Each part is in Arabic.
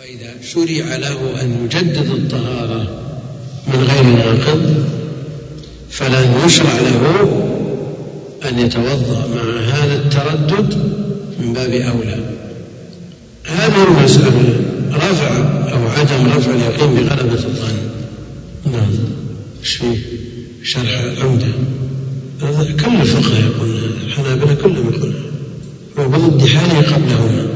وإذا شرع له أن يجدد الطهارة من غير ناقض فلن يشرع له أن يتوضأ مع هذا التردد من باب أولى. هذه المسألة رفع أو عدم رفع اليقين بغلبة الظن. نعم. إيش فيه؟ شرح العمدة كل الفقهاء يقولون الحنابلة كلهم يقولون. وبضد حاله قبلهما هم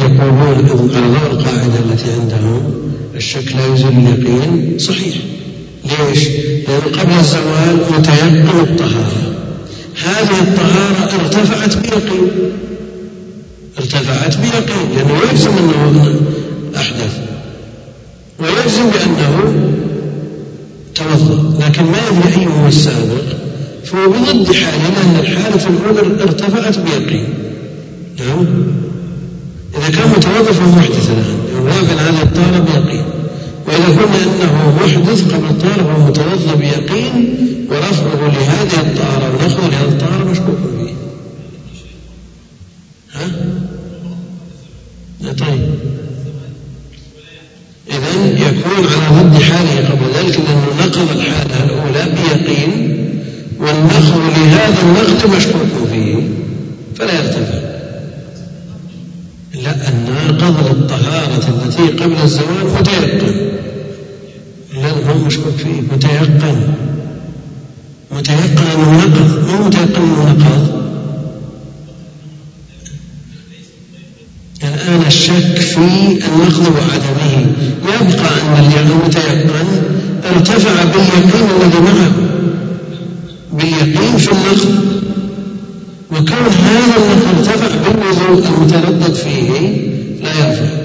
يقولون ضوء القاعدة التي عندهم الشك لا يزيل اليقين. صحيح. ليش؟ لأن قبل الزوال متيقن الطهارة. هذه الطهارة ارتفعت بيقين. ارتفعت بيقين لأنه يجزم أنه أحدث. ويجزم بأنه توضأ. لكن ما يدري أيهما السابق. فهو بضد حالة لأن الحالة الأولى ارتفعت بيقين. نعم. إذا كان متوضأ فهو محدث الآن رافع على الطهارة بيقين وإذا قلنا أنه محدث قبل الطهارة فهو متوضأ بيقين ورفعه لهذه الطهارة ونقله لهذه الطهارة مشكوك فيه ها؟ طيب. إذا يكون على ضد حاله قبل ذلك لأنه نقض الحالة الأولى بيقين والنقض لهذا النقض مشكوك فيه فلا يرتفع لا الناقض للطهارة التي قبل الزوال متيقن. لا هو مشكوك فيه؟ متيقن. متيقن أنه نقض. مو متيقن أنه نقض؟ الآن الشك في النقض وعدمه يبقى أن المتيقن ارتفع باليقين الذي معه. باليقين في النقض. وكون هذا النقض ارتفع بالوضوء المتردد فيه لا يرفع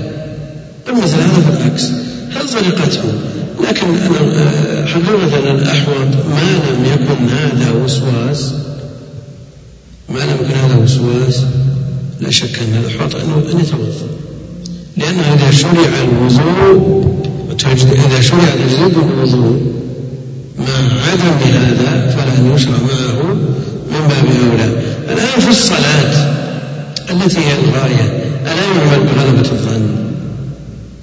مثل هذا بالعكس. هل طريقته لكن أنا حقيقة الأحوط؟ ما لم يكن هذا وسواس؟ ما لم يكن هذا وسواس؟ لا شك أن الأحوط أن يتوضأ. لأنه إذا شرع الوضوء إذا شرع تجديد الوضوء مع عدم هذا فلا يشرع معه من باب أولى. الآن في الصلاة التي هي الغاية ألا يعمل بغلبة الظن؟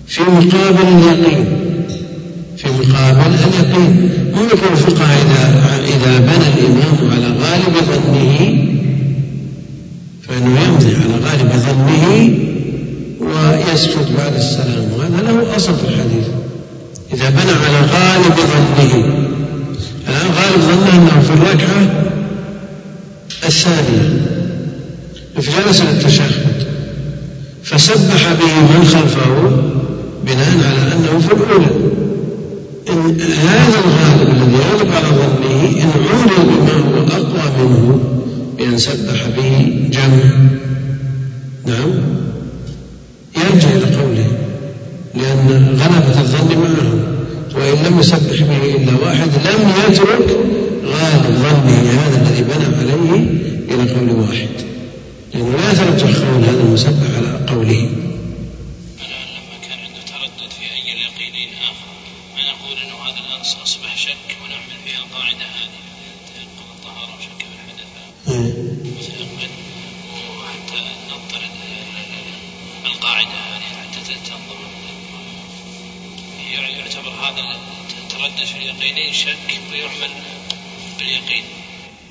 في مقابل اليقين في مقابل اليقين. يقول الفقهاء إذا إذا بنى الإمام على غالب ظنه فإنه يمضي على غالب ظنه ويسجد بعد السلام. وهذا له أصل في الحديث. إذا بنى على غالب ظنه الآن غالب ظنه أنه في الركعة الثانية في جلسة التشهد فسبح به من خلفه بناء على أنه في الأولى. إن هذا الغالب الذي يغلب على ظنه إن عوري بما هو أقوى منه بأن سبح به جمع. نعم. يرجع إلى قوله لأن غلبة الظن معه وإن لم يسبح به إلا واحد لم يترك غالب ظنه هذا الذي بنى عليه إلى قول واحد. لأنه لا يترجح هذا المسبح على قوله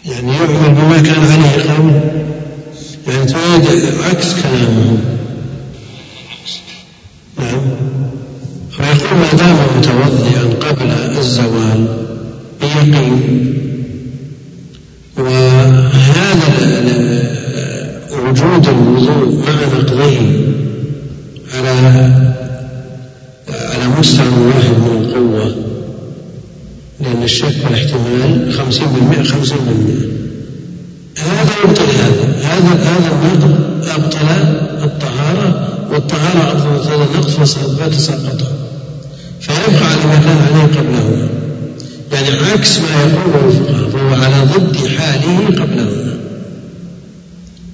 يعني يعمل بما كان عليه قبل يعني تريد عكس كلامه نعم فيقول ما دام متوضئا قبل الزوال بيقين وهذا وجود الوضوء مع نقضه على على مستوى واحد من القوة لأن الشك والاحتمال خمسين بالمئة خمسين بالمئة هذا يبطل هذا هذا هذا النقض أبطل الطهارة والطهارة أبطلت هذا النقض فتساقطه فيبقى على ما كان عليه قبله يعني عكس ما يقوله الفقهاء فهو على ضد حاله قبله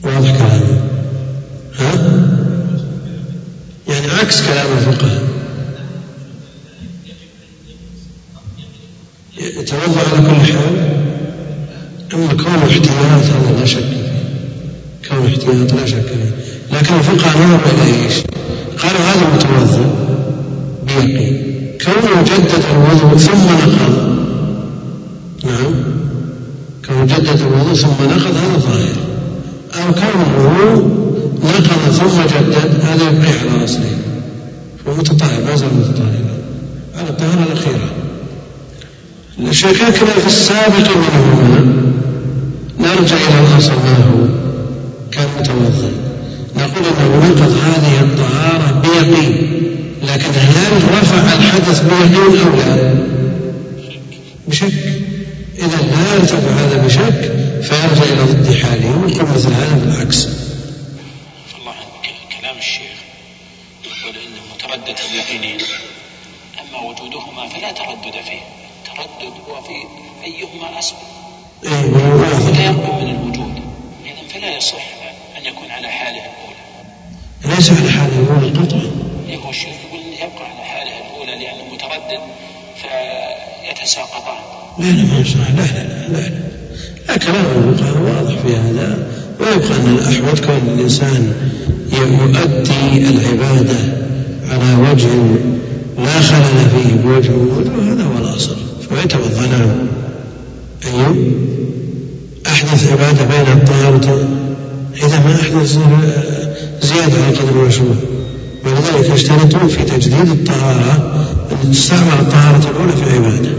واضح كلامه ها؟ يعني عكس كلام الفقهاء يتوضا على كل حال اما كون احتياط هذا لا شك فيه كون احتياط لا شك فيه لكن الفقهاء نظروا إلى إيش؟ قالوا هذا متوضئ بيقين كونه جدد الوضوء ثم نقض نعم كونه جدد الوضوء ثم نقض هذا ظاهر أو كونه نقض ثم جدد هذا يبقي على أصله فهو متطهر ما زال متطهرا على الطهارة الأخيرة شككنا في السابق منهما نرجع إلى الأصل ما هو كان متوضئ نقول أنه نقض هذه الطهارة بيقين لكن هل رفع الحدث بيقين أو لا؟ بشك إذا لا يرتفع هذا بشك فيرجع إلى ضد حاله ويقول مثل هذا بالعكس الله كلام الشيخ يقول إنه متردد في اليقينين أما وجودهما فلا تردد فيه تردد هو في أيهما أسبق وتيقن من الوجود. إذا فلا يصح أن يكون على حاله الأولى. ليس على حاله الأولى قطعا. هو الشيخ يقول يبقى على حاله الأولى لأنه متردد فيتساقطان. لا لا ما يصح لا لا لا لا, لا. كلام واضح في هذا. ويبقى أن الأحوط كون الإنسان يؤدي العبادة على وجه لا خلل فيه بوجه ووجه هذا هو الأصل. فيتوضأ. نعم. أيوه. أحدث عبادة بين الطهارة إذا ما أحدث زيادة على قدر المشروع. ولذلك يشترطون في تجديد الطهارة أن تستعمل الطهارة الأولى في العبادة.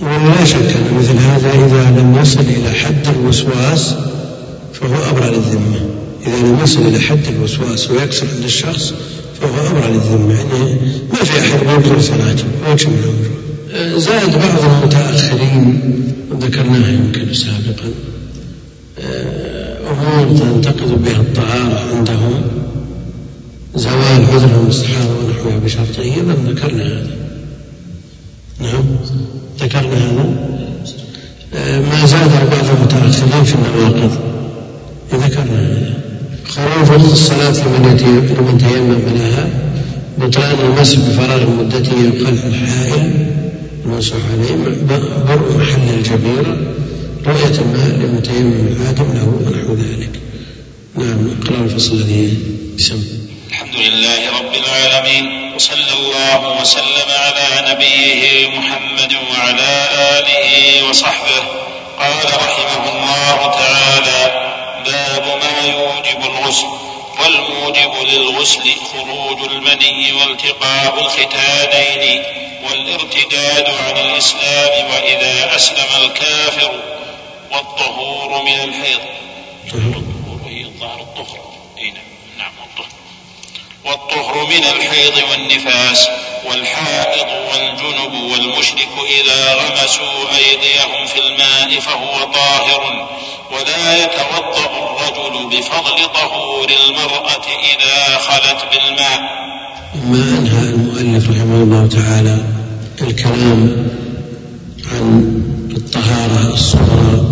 ولا شك أن مثل هذا إذا لم يصل إلى حد الوسواس فهو أبرى للذمة. إذا لم يصل إلى حد الوسواس ويكسر عند الشخص فهو أبرى للذمة. يعني ما في أحد ينكر صلاته ويكشف من زاد بعض المتأخرين ذكرناها يمكن سابقا أمور تنتقد بها الطهارة عندهم زوال عذر المستحاضة ونحوها بشرطه أيضا ذكرنا هذا. نعم ذكرنا هذا. ما زاد بعض المتأخرين في النواقض ذكرنا هذا. خروج الصلاة لمن تيمم لها بطلان المسح بفراغ مدته خلف الحائل. المنصوح عليه برء محل الجبيرة رؤية الماء للمتيمم العادم له ونحو ذلك. نعم اقرأ الفصل الذي يسمى. الحمد لله رب العالمين وصلى الله وسلم على نبيه محمد وعلى آله وصحبه. قال رحمه الله تعالى باب ما يوجب الغسل. والموجب للغسل خروج المني والتقاء الختانين والارتداد عن الإسلام وإذا أسلم الكافر والطهور من الحيض. الطهور الظهر الطهر أي نعم نعم الطهر والطهر من الحيض والنفاس والحائض والجنب والمشرك إذا غمسوا أيديهم في الماء فهو طاهر ولا يتوضأ الرجل بفضل طهور المرأة إذا خلت بالماء. ما أنهى المؤلف رحمه الله تعالى الكلام عن الطهارة الصغرى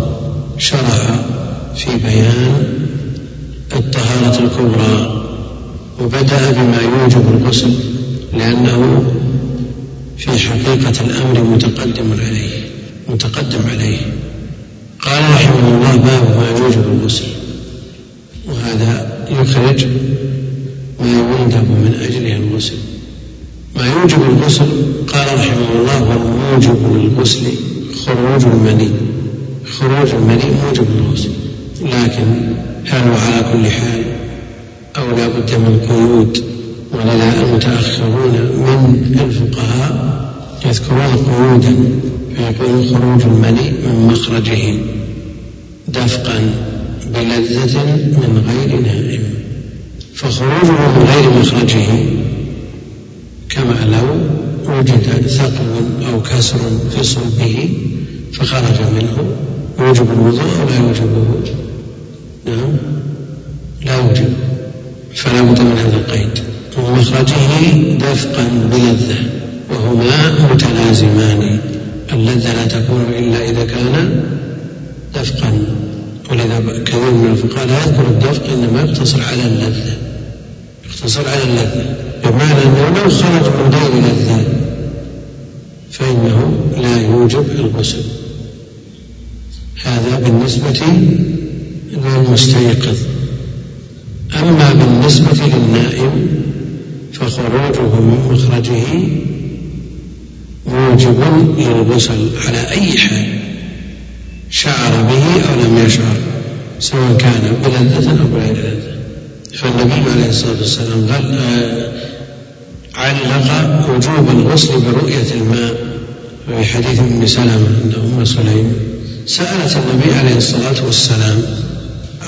شرع في بيان الطهارة الكبرى وبدأ بما يوجب الغسل لأنه في حقيقة الأمر متقدم عليه متقدم عليه. قال رحمه الله باب ما يوجب الغسل وهذا يخرج ما يندب من أجله الغسل. ما يوجب الغسل قال رحمه الله والموجب للغسل خروج المني. خروج المني موجب للغسل لكن هل على كل حال؟ أو لا بد من قيود ولذا المتأخرون من الفقهاء يذكرون قيودا فيقول خروج المني من مخرجه دفقا بلذة من غير نائم. فخروجه من غير مخرجه كما لو وجد ثقل أو كسر في صلبه فخرج منه. يوجب الوضوء أو لا يوجبه؟ نعم لا يوجب. فلا بد من هذا القيد ومخرجه دفقا بلذة وهما متلازمان. اللذة لا تكون إلا إذا كان دفقا. ولذا كثير من الفقهاء لا يذكر الدفق إنما يقتصر على اللذة. يقتصر على اللذة. بمعنى أنه لو خرج من غير لذة فإنه لا يوجب الغسل. هذا بالنسبة للمستيقظ. أما بالنسبة للنائم فخروجه من مخرجه موجب للغسل على أي حال شعر به أو لم يشعر سواء كان بلذة أو بغير لذة. فالنبي عليه الصلاة والسلام قال آه، علق وجوب الغسل برؤية الماء. في حديث أم سلمة عند أم سليم سألت النبي عليه الصلاة والسلام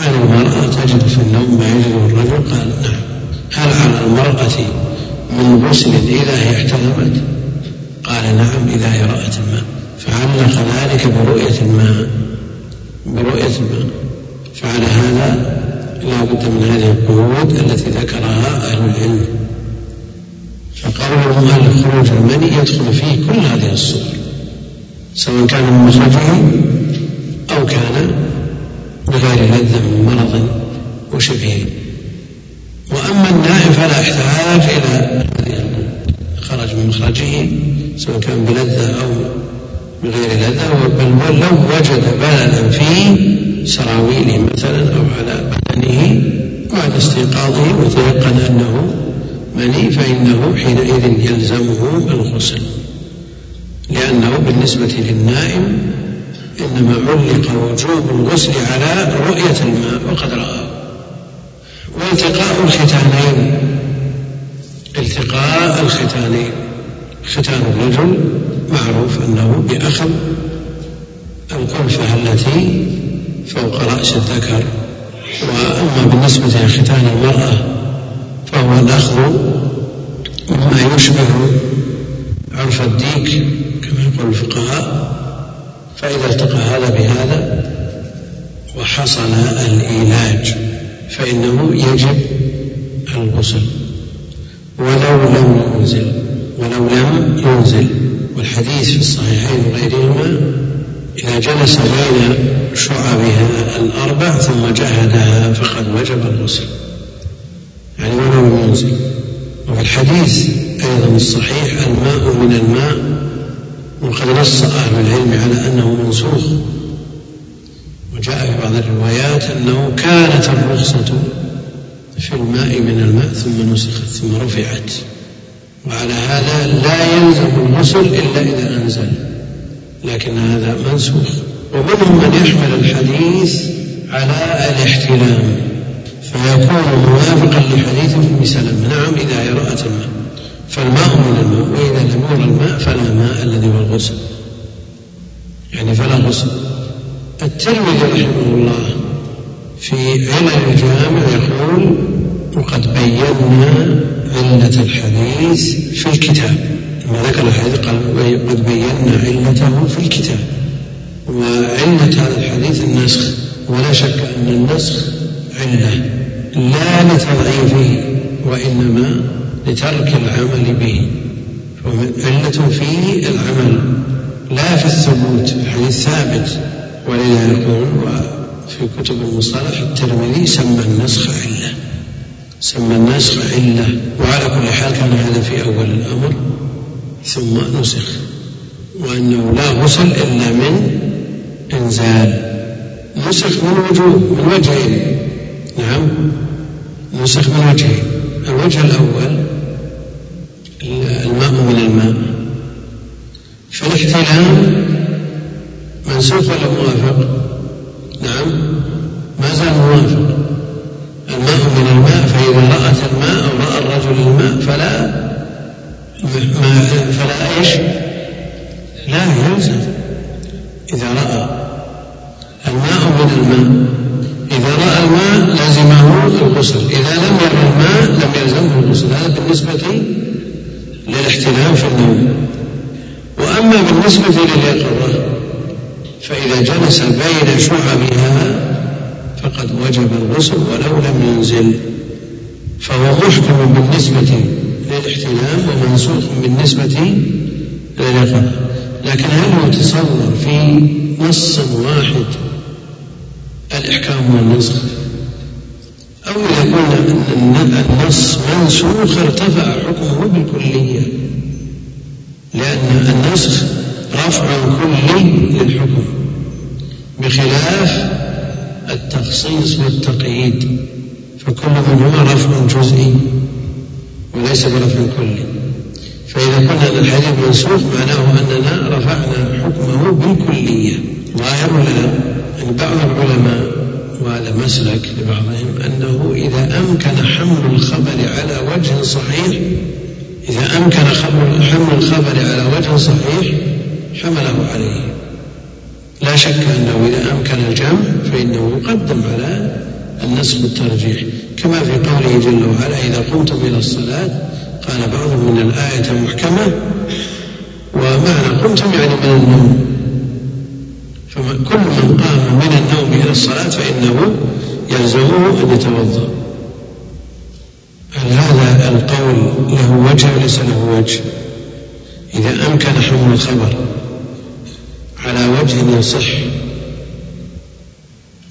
عن المرأة تجد في النوم ما يجد الرجل قال نعم هل على المرأة من غسل إذا هي احتلمت قال نعم إذا هي رأت الماء. فعلق ذلك برؤية الماء. برؤية الماء. فعلى هذا لا بد من هذه القيود التي ذكرها أهل العلم. فقول المؤلف خروج المني يدخل فيه كل هذه الصور سواء كان من مخرجه أو كان بغير لذة من مرض وشبهه وأما النائم فلا يحتاج إلى خرج من مخرجه سواء كان بلذة أو بغير لذة بل لو وجد بللا في سراويله مثلا أو على بدنه بعد استيقاظه وتيقن أنه مني فإنه حينئذ يلزمه الغسل. لأنه بالنسبة للنائم إنما علق وجوب الغسل على رؤية الماء وقد رآه والتقاء الختانين. التقاء الختانين. ختان الرجل معروف أنه بأخذ القرفة التي فوق رأس الذكر. وأما بالنسبة لختان المرأة فهو الأخذ مما يشبه عرف الديك كما يقول الفقهاء. فإذا التقى هذا بهذا وحصل الإيلاج فإنه يجب الغسل. ولو لم ينزل ولو لم ينزل. والحديث في الصحيحين وغيرهما إذا جلس بين شعبها الأربع ثم جهدها فقد وجب الغسل. يعني ولو لم ينزل. وفي الحديث أيضا الصحيح الماء من الماء وقد نص أهل العلم على أنه منسوخ وجاء في بعض الروايات أنه كانت الرخصة في الماء من الماء ثم نسخت ثم رفعت. وعلى هذا لا يلزم الغسل إلا إذا أنزل. لكن هذا منسوخ. ومنهم من يحمل الحديث على الاحتلام. فيكون موافقا لحديث أم سلمة. نعم إذا هي رأت الماء. فالماء من الماء وإذا لم يرى الماء فلا ماء الذي هو الغسل. يعني فلا غسل. الترمذي رحمه الله في علل الجامع يقول وقد بينا علة الحديث في الكتاب. لما ذكر الحديث قال قد بينا علته في الكتاب. وعلة هذا الحديث النسخ ولا شك أن النسخ علة لا لتضعيفه وإنما لترك العمل به. علة في العمل. لا في الثبوت الحديث ثابت ولذا يقول في كتب المصطلح الترمذي سمى النسخ علة. سمى النسخ علة. وعلى كل حال كان هذا في أول الأمر. ثم نسخ. وأنه لا غسل إلا من إنزال. نسخ من وجوه من وجهين. نعم. نسخ من وجهين. الوجه الأول الماء من الماء. فالاحتلام منسوخ ولا موافق؟ نعم ما زال موافق. الماء من الماء فإذا رأت الماء أو رأى الرجل الماء فلا ما فلا إيش؟ لا يلزم. إذا رأى الماء من الماء. إذا رأى الماء لزمه الغسل إذا لم يرى الماء لم يلزمه الغسل هذا بالنسبة للاحتلام في النوم وأما بالنسبة لليقظة فإذا جلس بين شعبها فقد وجب الغسل ولو لم ينزل. فهو محكم بالنسبة للاحتلام ومنسوخ بالنسبة لليقظة لكن هل يتصور في نص واحد الإحكام والنسخ أو إذا أن النص منسوخ ارتفع حكمه بالكلية لأن النسخ رفع كلي للحكم بخلاف التخصيص والتقييد فكل منهما رفع جزئي وليس برفع كلي فإذا قلنا أن الحديث منسوخ معناه أننا رفعنا حكمه بالكلية ظاهر لا؟ يعني بعض العلماء وهذا مسلك لبعضهم أنه إذا أمكن حمل الخبر على وجه صحيح إذا أمكن حمل الخبر على وجه صحيح حمله عليه. لا شك أنه إذا أمكن الجمع فإنه يقدم على النسخ والترجيح كما في قوله جل وعلا إذا قمتم إلى الصلاة قال بعضهم من الآية محكمة ومعنى قمتم يعني من النوم. فكل من قام من النوم إلى الصلاة فإنه يلزمه أن يتوضأ. هل هذا القول له وجه وليس له وجه؟ إذا أمكن حمل الخبر على وجه يصح.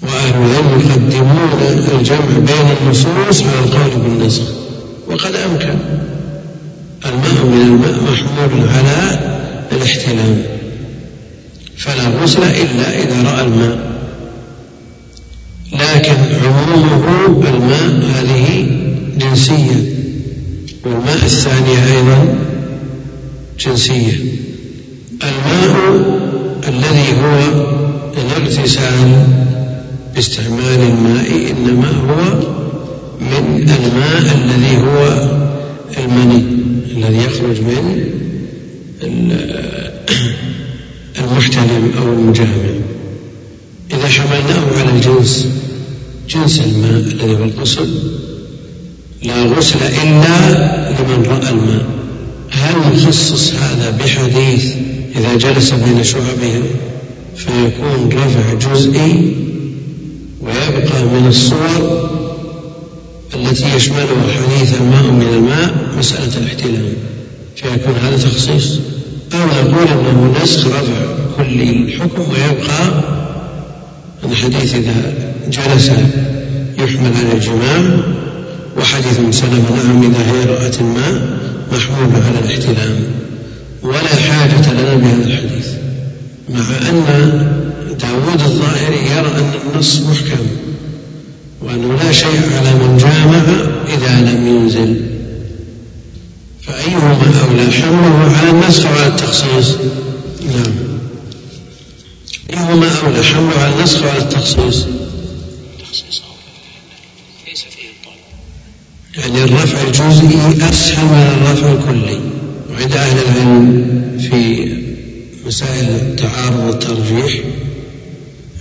وأهل العلم يقدمون الجمع بين النصوص على القول بالنسخ. وقد أمكن. الماء من الماء محمول على الاحتلام. فلا غسل إلا إذا رأى الماء. لكن عمومه الماء هذه جنسية والماء الثانية أيضا جنسية. الماء الذي هو الاغتسال باستعمال الماء إنما هو من الماء الذي هو المني الذي يخرج من المحتلم أو المجامع. إذا حملناه على الجنس جنس الماء الذي هو لا غسل إلا لمن رأى الماء. هل نخصص هذا بحديث إذا جلس بين شعبه فيكون رفع جزئي ويبقى من الصور التي يشملها حديث الماء من الماء مسألة الاحتلام فيكون هذا تخصيص؟ أو نقول أنه نسخ رفع كل الحكم ويبقى الحديث إذا جلس يحمل على الجمام وحديث سلم نعم إذا هي رأت الماء محمول على الاحتلام. ولا حاجة لنا بهذا الحديث مع أن داود الظاهري يرى أن النص محكم وأنه لا شيء على من جامع إذا لم ينزل. فأيهما أولى؟ حمله على النسخ وعلى التخصيص؟ نعم. أيهما أولى؟ حمله على النسخ وعلى التخصيص؟ يعني الرفع الجزئي أسهل من الرفع الكلي. وعند أهل العلم في مسائل التعارض والترجيح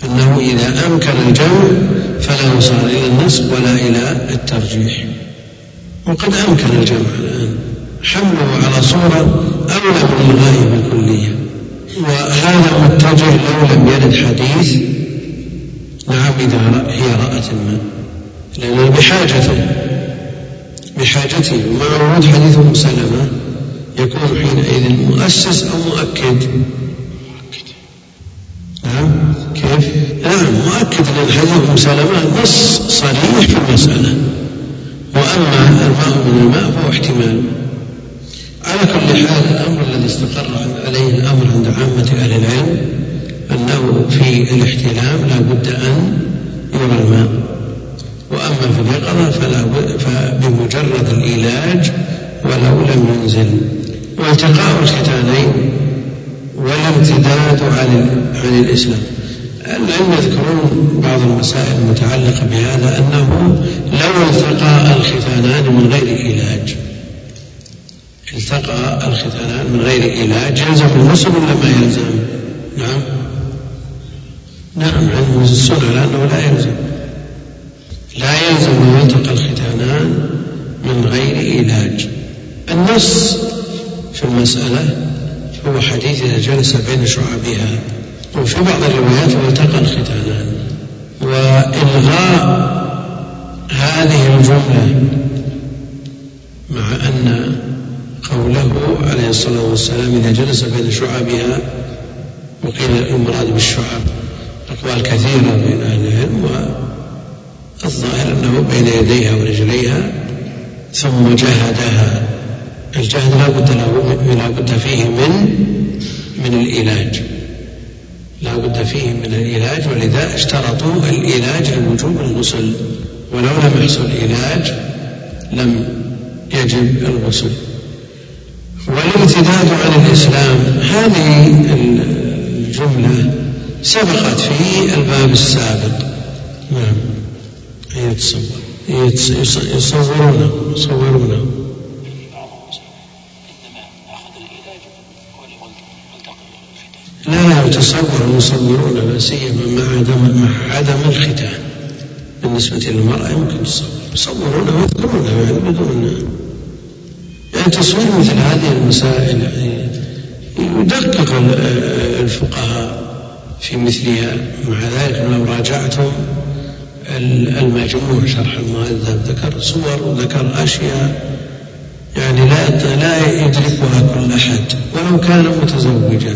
أنه إذا أمكن الجمع فلا يصار إلى النصب ولا إلى الترجيح. وقد أمكن الجمع. الآن حمله على صورة أولى من الغاية بالكلية وهذا متجه لو لم يرد حديث نعم إذا هي رأت الماء. لأنه بحاجته بحاجته ومع ورود حديث أم سلمة يكون حينئذ مؤسس أو مؤكد. نعم كيف؟ نعم مؤكد لأن حديث أم سلمة نص صريح في المسألة. وأما الماء من الماء فهو احتمال. على كل حال الأمر الذي استقر عليه الأمر عند عامة أهل العلم أنه في الاحتلام لا بد أن يرى الماء. وأما في اليقظة فلا فبمجرد العلاج ولو لم ينزل. والتقاء الختانين والامتداد عن عن الإسلام. العلم يذكرون بعض المسائل المتعلقة بهذا أنه لو التقى الختانان من غير علاج التقى الختانان من غير علاج. يلزم الغسل ولا ما يلزم؟ نعم. نعم علم السنة لأنه لا يلزم. لا يلزم أن يلتقى الختانان من غير علاج. النص في المسألة هو حديث إذا جلس بين شعبها. وفي بعض الروايات والتقى الختانان وإلغاء هذه الجملة مع أن قوله عليه الصلاة والسلام إذا جلس بين شعبها وقيل المراد بالشعب أقوال كثيرة بين أهل العلم والظاهر أنه بين يديها ورجليها ثم جهدها الجهد لا بد له لا بد فيه من من العلاج لا بد فيه من العلاج ولذا اشترطوا العلاج لوجوب الغسل. ولو لم يحصل علاج لم يجب الغسل. والارتداد عن الإسلام. هذه الجملة سبقت في الباب السابق. نعم. يتصور يصورونه يصورونه لا لا يتصور المصورون لا سيما مع عدم مع عدم الختان. بالنسبة للمرأة يمكن تصور. يصورونه ويذكرونه يعني بدون يعني تصوير مثل هذه المسائل يدقق الفقهاء في مثلها. مع ذلك لو راجعتم المجموع شرح المهذب ذكر صور وذكر أشياء يعني لا لا يدركها كل أحد. ولو كان متزوجا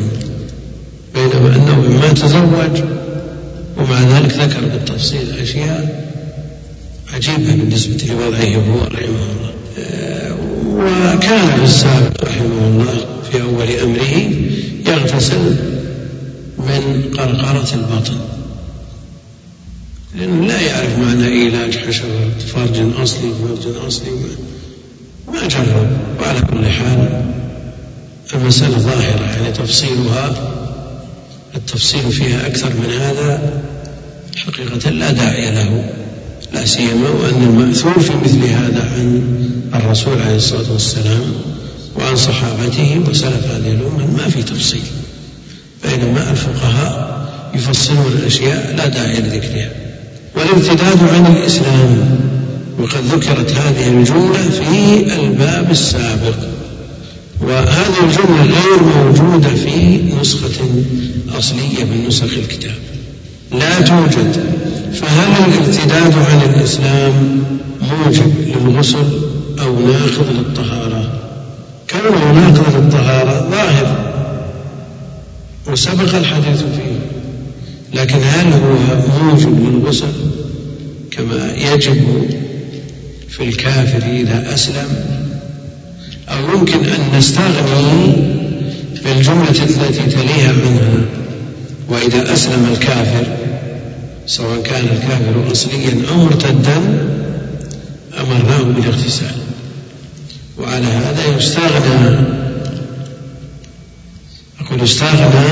بينما أنه مما تزوج ومع ذلك ذكر بالتفصيل أشياء عجيبة بالنسبة لوضعه هو رحمه الله. وكان في السابق رحمه الله في أول أمره يغتسل من قرقرة البطن. لأنه لا يعرف معنى علاج حشرة فرج أصلي فرج أصلي. ما جرب وعلى كل حال المسألة ظاهرة يعني تفصيلها التفصيل فيها أكثر من هذا حقيقة لا داعي له. لا سيما وأن المأثور في مثل هذا عن الرسول عليه الصلاة والسلام وعن صحابته وسلف هذه الأمة ما في تفصيل بينما الفقهاء يفصلون الأشياء لا داعي لذكرها. والارتداد عن الإسلام وقد ذكرت هذه الجملة في الباب السابق. وهذه الجملة غير موجودة في نسخة أصلية من نسخ الكتاب. لا توجد. فهل الارتداد عن الإسلام موجب للغسل أو ناقض للطهارة؟ كونه ناقض للطهارة ظاهر وسبق الحديث فيه لكن هل هو موجب للغسل كما يجب في الكافر إذا أسلم؟ أو يمكن أن نستغني بالجملة التي تليها منها؟ وإذا أسلم الكافر سواء كان الكافر أصليا أو مرتدا أمرناه بالاغتسال. وعلى هذا يستغنى أقول استغنى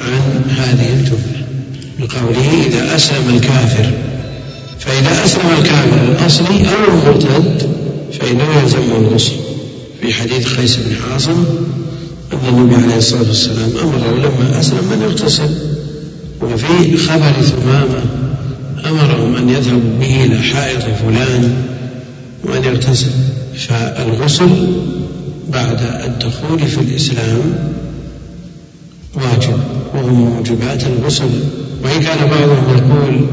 عن هذه الجملة. بقوله إذا أسلم الكافر فإذا أسلم الكافر الأصلي أو المرتد فإنه يلزمه الغسل. في حديث قيس بن عاصم أن النبي عليه الصلاة والسلام أمره لما أسلم أن يغتسل وفي خبر ثمامة أمرهم أن يذهبوا به إلى حائط فلان وأن يغتسل. فالغسل بعد الدخول في الإسلام واجب وهو من موجبات الغسل. وإن كان بعضهم يقول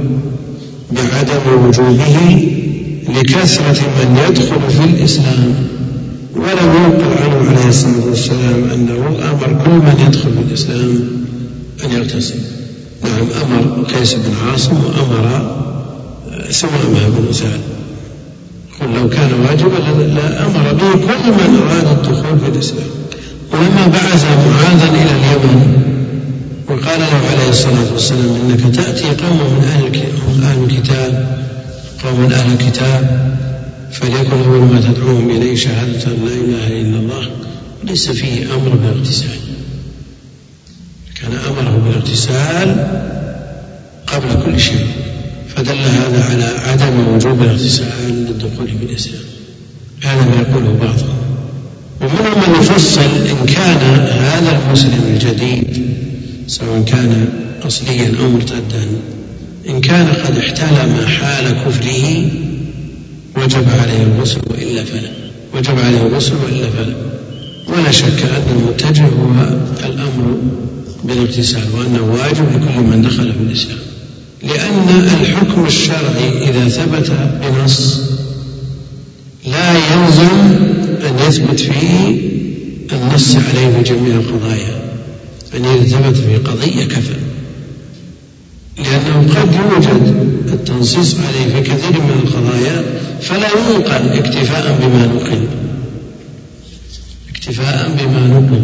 بعدم وجوبه لكثرة من يدخل في الإسلام. ولم ينقل عنه عليه الصلاة والسلام أنه أمر كل من يدخل في الإسلام أن يغتسل. نعم أمر قيس بن عاصم وأمر ثمامة بن أسال قل لو كان واجبا لأمر به كل من أراد الدخول في الإسلام. ولما بعث معاذا إلى اليمن وقال له عليه الصلاة والسلام إنك تأتي قوم من أهل الكتاب قوم من أهل الكتاب فليكن أول ما تدعوهم إليه شهادة أن لا إله إلا الله ليس فيه أمر بالاغتسال. كان أمره بالاغتسال قبل كل شيء فدل هذا على عدم وجوب الاغتسال للدخول في الإسلام. هذا ما يقوله بعضهم ومنهم من يفصل إن كان هذا المسلم الجديد سواء كان أصليا أو مرتدا إن كان قد احتلم حال كفره وجب عليه الغسل وإلا فلا. وجب عليه الغسل وإلا فلا. ولا شك أن المتجه هو الأمر بالاغتسال وأنه واجب لكل من دخل في الإسلام. لأن الحكم الشرعي إذا ثبت بنص لا يلزم أن يثبت فيه النص عليه في جميع القضايا. أن يثبت في قضية كفى لأنه قد يوجد التنصيص عليه في كثير من القضايا فلا ينقل اكتفاء بما نقل. اكتفاء بما نقل.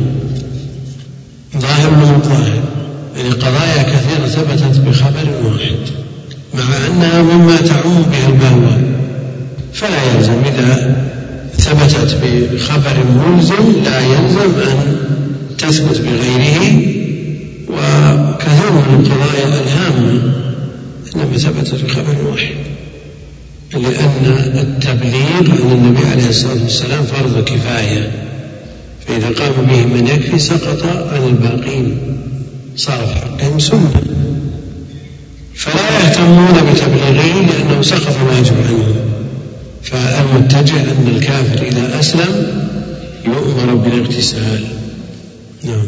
ظاهر من ظاهر يعني قضايا كثيرة ثبتت بخبر واحد. مع أنها مما تعم به البلوى. فلا يلزم. إذا ثبتت بخبر ملزم لا يلزم أن تثبت بغيره. وكثير من القضايا الهامة إنما ثبتت بخبر واحد. لأن التبليغ عن النبي عليه الصلاة والسلام فرض كفاية. فإذا قام به من يكفي سقط عن الباقين. صار حقهم سنة. فلا يهتمون بتبليغه لأنه سقط الواجب عنهم فالمتجه أن الكافر إذا أسلم يؤمر بالاغتسال. نعم.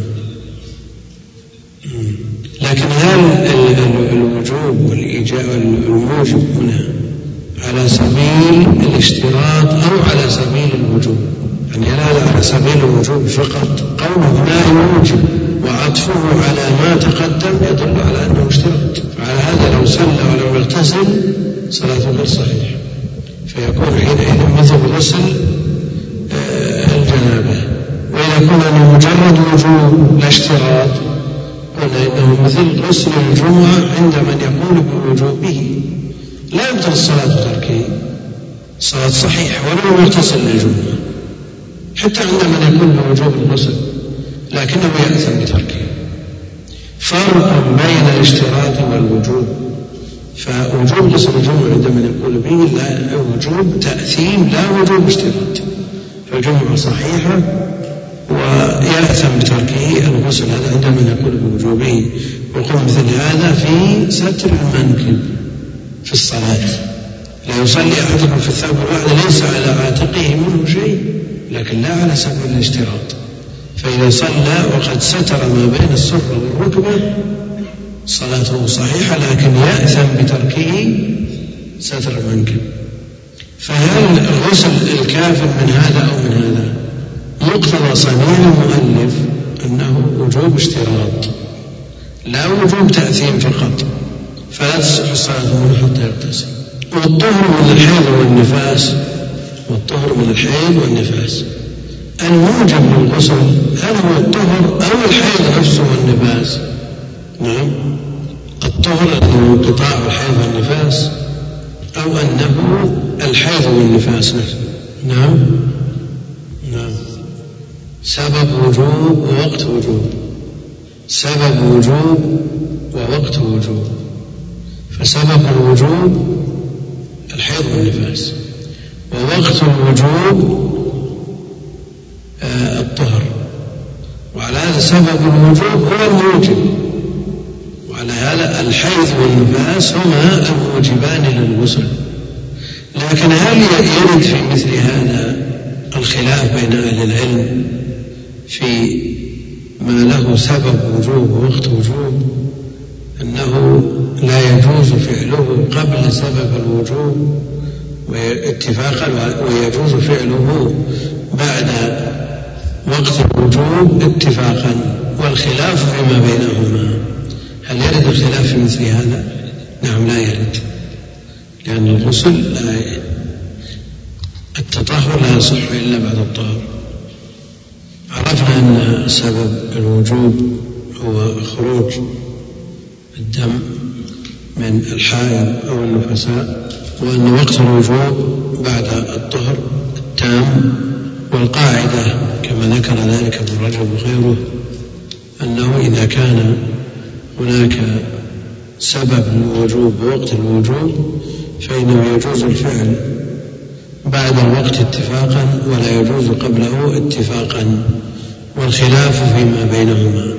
لكن هل الوجوب والإيجاب الموجب هنا على سبيل الاشتراط أو على سبيل الوجوب. يعني هل على سبيل الوجوب فقط. قوله لا يوجب وعطفه على ما تقدم يدل على أنه اشتراط. على هذا لو صلى ولم يغتسل صلاته غير صحيحة فيكون حينئذ مثل غسل آه، الجنابة. وإذا كان مجرد وجوب لا اشتراط قلنا إنه مثل غسل الجمعة عند من يقول بوجوبه. لا يبطل الصلاة بتركه. الصلاة صحيحة ولو يغتسل للجمعة حتى عند من يقول بوجوب الغسل لكنه يأثم بتركه. فرق بين الاشتراط والوجوب. فوجوب غسل الجمعة عند من يقول به لا وجوب تأثيم لا وجوب اشتراط. فالجمعة صحيحة ويأثم بتركه الغسل هذا عند من يقول بوجوبه. وقل مثل هذا في ستر المنكب الصلاة. لا يصلي أحدكم في الثوب الواحد ليس على عاتقه منه شيء لكن لا على سبيل الاشتراط. فإذا صلى وقد ستر ما بين السرة والركبة صلاته صحيحة لكن يأثم بتركه ستر المنكب فهل غسل الكافر من هذا أو من هذا؟ مقتضى صنيع المؤلف أنه وجوب اشتراط لا وجوب تأثيم فقط. الصلاة منه حتى يغتسل والطهر من الحيض والنفاس والطهر من الحيض والنفاس. الموجب للغسل هل هو الطهر أو الحيض نفسه والنفاس. نعم. الطهر أنه انقطاع الحيض والنفاس أو أنه الحيض والنفاس نفسه. نعم. نعم. سبب وجوب ووقت وجوب. سبب وجوب ووقت وجوب. فسبب الوجوب الحيض والنفاس ووقت الوجوب آه، الطهر. وعلى هذا سبب الوجوب هو الموجب. وعلى هذا الحيض والنفاس هما الموجبان للغسل لكن هل يرد في مثل هذا الخلاف بين أهل العلم في ما له سبب وجوب ووقت وجوب أنه لا يجوز فعله قبل سبب الوجوب اتفاقا ويجوز فعله بعد وقت الوجوب اتفاقا والخلاف فيما بينهما هل يرد الخلاف في مثل هذا؟ نعم لا يرد لأن الغسل لا التطهر لا يصح إلا بعد الطهر عرفنا أن سبب الوجوب هو خروج الدم من الحائض أو النفساء وأن وقت الوجوب بعد الطهر التام. والقاعدة كما ذكر ذلك ابن رجب وغيره أنه إذا كان هناك سبب للوجوب ووقت الوجوب فإنه يجوز الفعل بعد الوقت اتفاقا ولا يجوز قبله اتفاقا. والخلاف فيما بينهما.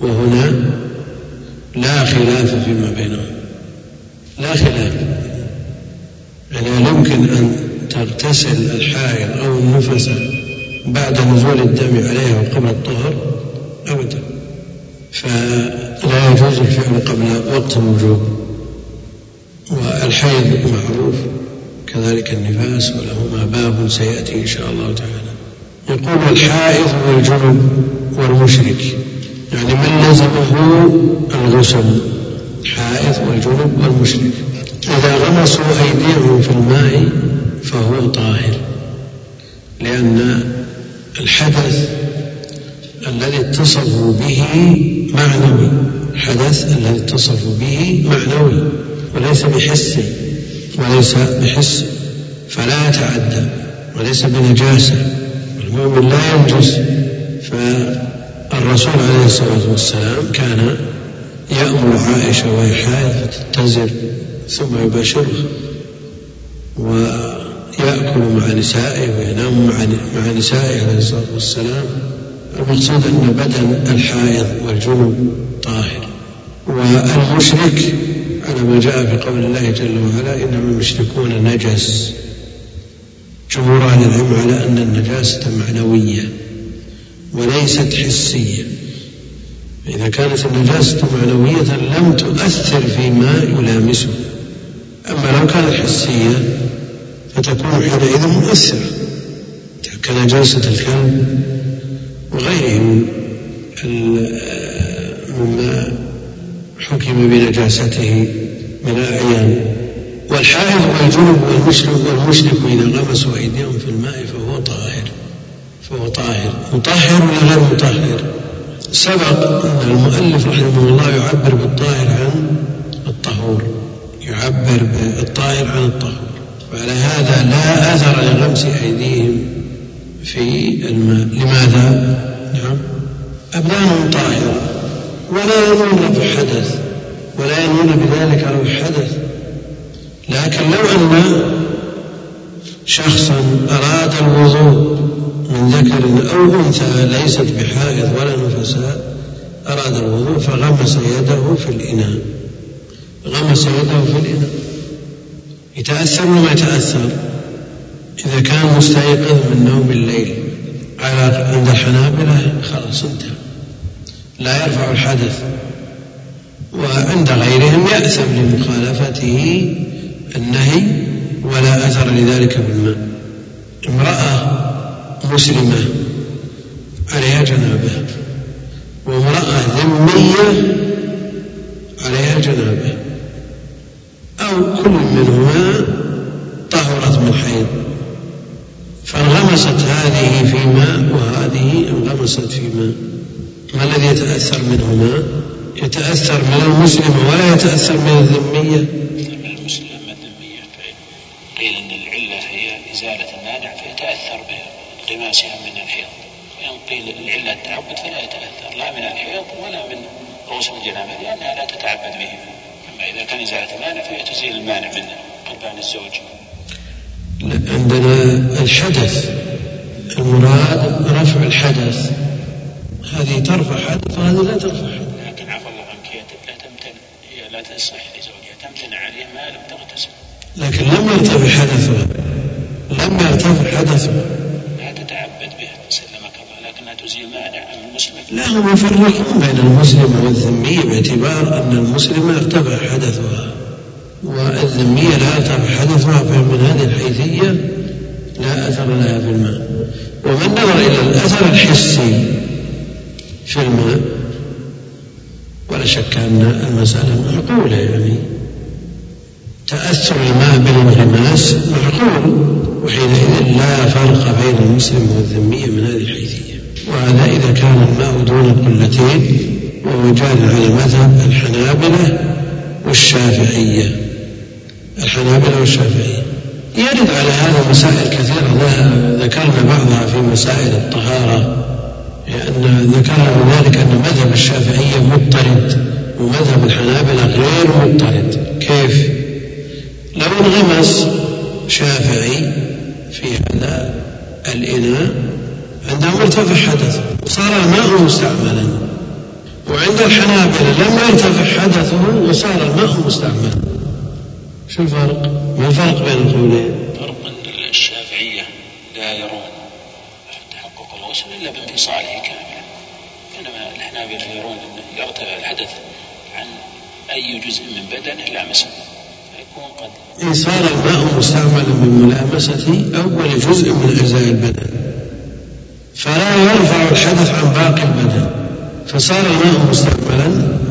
وهنا لا خلاف فيما بينهم. لا خلاف. يعني لا يمكن أن تغتسل الحائض أو النفس بعد نزول الدم عليها وقبل الطهر؟ أبدا. فلا يجوز الفعل قبل وقت الوجوب. والحيض معروف. كذلك النفاس ولهما باب سيأتي إن شاء الله تعالى. يقول الحائض والجنب والمشرك. يعني من لزمه الغسل الحائض والجنب والمشرك. إذا غمسوا أيديهم في الماء فهو طاهر لأن الحدث الذي اتصفوا به معنوي الحدث الذي اتصفوا به معنوي وليس بحسي وليس بحس فلا يتعدى وليس بنجاسة المؤمن لا ينجس فالرسول عليه الصلاة والسلام كان يأمر عائشة وهي حائض فتتزر ثم يباشرها ويأكل مع نسائه وينام مع نسائه عليه الصلاة والسلام المقصود أن بدن الحائض والجنوب طاهر. والمشرك على ما جاء في قول الله جل وعلا إنما المشركون نجس. جمهور أهل العلم على أن النجاسة معنوية. وليست حسية. إذا كانت النجاسة معنوية لم تؤثر فيما يلامسه. أما لو كانت حسية فتكون حينئذ مؤثرة. كنجاسة الكلب وغيره مما حكم بنجاسته من الأعيان والحائض والجنب والمشرك والمشرك إذا غمسوا أيديهم في الماء فهو طاهر فهو طاهر مطهر ولا غير مطهر؟ سبق أن المؤلف رحمه الله يعبر بالطاهر عن الطهور. يعبر بالطاهر عن الطهور. وعلى هذا لا أثر لغمس أيديهم في الماء. لماذا؟ نعم. أبدانهم طاهرة ولا ينون بحدث ولا ينون بذلك أو حدث لكن لو أن شخصا أراد الوضوء من ذكر أو أنثى ليست بحائض ولا نفساء أراد الوضوء فغمس يده في الإناء. غمس يده في الإناء. يتأثر وما يتأثر؟ إذا كان مستيقظ من نوم الليل على عند الحنابلة خلاص انتهى. لا يرفع الحدث. وعند غيرهم يأثم لمخالفته النهي ولا أثر لذلك بالماء. امرأة مسلمة عليها جنابة. وامرأة ذمية عليها جنابة. أو كل منهما طهرت من حيض. فانغمست هذه في ماء وهذه انغمست في ماء ما الذي يتأثر منهما؟ يتأثر من المسلم ولا يتأثر من الذمية؟ من الذمية قيل أن العلة هي إزالة المانع فيتأثر بانغماسها من الحيض. وإن قيل العلة التعبد فلا يتأثر لا من الحيض ولا من رؤوس الجنابة لأنها لا تتعبد به. أما إذا كان إزالة المانع فهي تزيل المانع من قلبان الزوج. عندنا الحدث. المراد رفع الحدث. هذه ترفع حدث وهذه لا ترفع حدث. لكن عفى الله عنك هي لا تمتنع هي لا تصح لزوجها تمتنع عليه ما لم تغتسل. لكن لم يرتفع حدثها. لم يرتفع حدثها لا تتعبد به سلمك الله لكنها تزيل مانع من المسلم لا هم يفرقون بين المسلم والذمي باعتبار أن المسلمة ارتفع حدثها والذمية لا يرتفع حدثها فمن هذه الحيثية لا أثر لها في الماء. ومن نظر إلى الأثر الحسي في الماء ولا شك أن المسألة معقولة يعني. تأثر الماء بالانغماس معقول وحينئذ لا فرق بين المسلم والذمية من هذه الحيثية. وهذا إذا كان الماء دون قلتين وهو جار على مذهب الحنابلة والشافعية. الحنابلة والشافعية. يرد على هذا مسائل كثيرة. ذكرنا بعضها في مسائل الطهارة لأن ذكرنا ذلك أن مذهب الشافعية مضطرد ومذهب الحنابلة غير مضطرد. كيف؟ لو انغمس شافعي في هذا الإناء عندما ارتفع حدثه وصار الماء مستعملا. وعند الحنابلة لم يرتفع حدثه وصار الماء مستعملا. شو الفرق؟ ما الفرق بين القولين؟ فرق أن الشافعية لا يرون تحقق الغسل إلا بانفصاله كاملا إنما الحنابلة يرون أنه يرتفع الحدث عن أي جزء من بدنه قد إن صار الماء مستعملا من ملامسة أول جزء من أجزاء البدن. فلا يرفع الحدث عن باقي البدن. فصار الماء مستعملا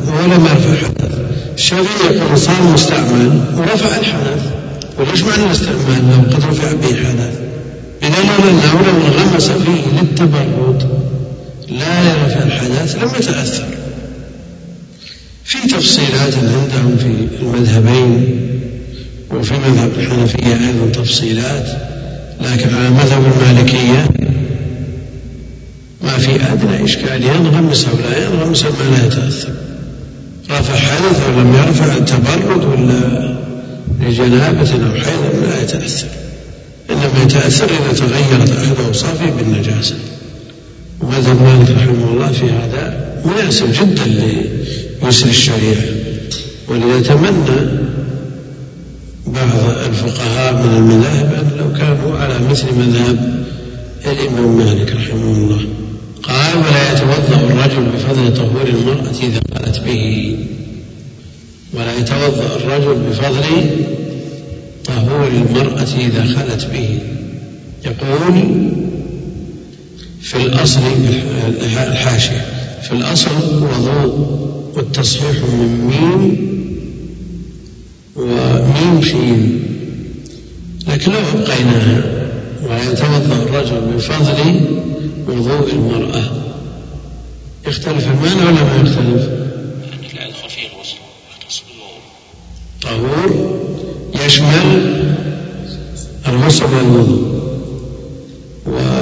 ولم يرفع حدث الشافعي يقول صار مستعمل ورفع الحدث. وليش معنى الاستعمال لو قد رفع به حدث بدليل انه لو انغمس فيه للتبرد. لا يرفع الحدث لم يتأثر. في تفصيلات عندهم في المذهبين وفي مذهب الحنفية أيضا تفصيلات لكن على مذهب المالكية ما في أدنى إشكال. ينغمس أو لا ينغمس ما لا يتأثر. رفع حدث أو لم يرفع تبرد ولا لجنابة أو حيض لا يتأثر. إنما يتأثر إذا تغيرت أحد أوصافه بالنجاسة. ومذهب مالك رحمه الله في هذا مناسب جدا ليسر الشريعة. وليتمنى بعض الفقهاء من المذاهب أن لو كانوا على مثل مذهب الإمام مالك رحمه الله. قال ولا يتوضأ الرجل بفضل طهور المرأة إذا قالت به. ولا يتوضأ الرجل بفضل طهور المرأة إذا خلت به. يقول في الأصل الحاشية في الأصل وضوء والتصحيح من ميم وميم شين. لكن لو أبقيناها ويتوضأ الرجل بفضل وضوء المرأة. يختلف المعنى ولا ما يختلف؟ لا فيه الغسل يختص بالوضوء طهور يشمل الغسل والوضوء. وما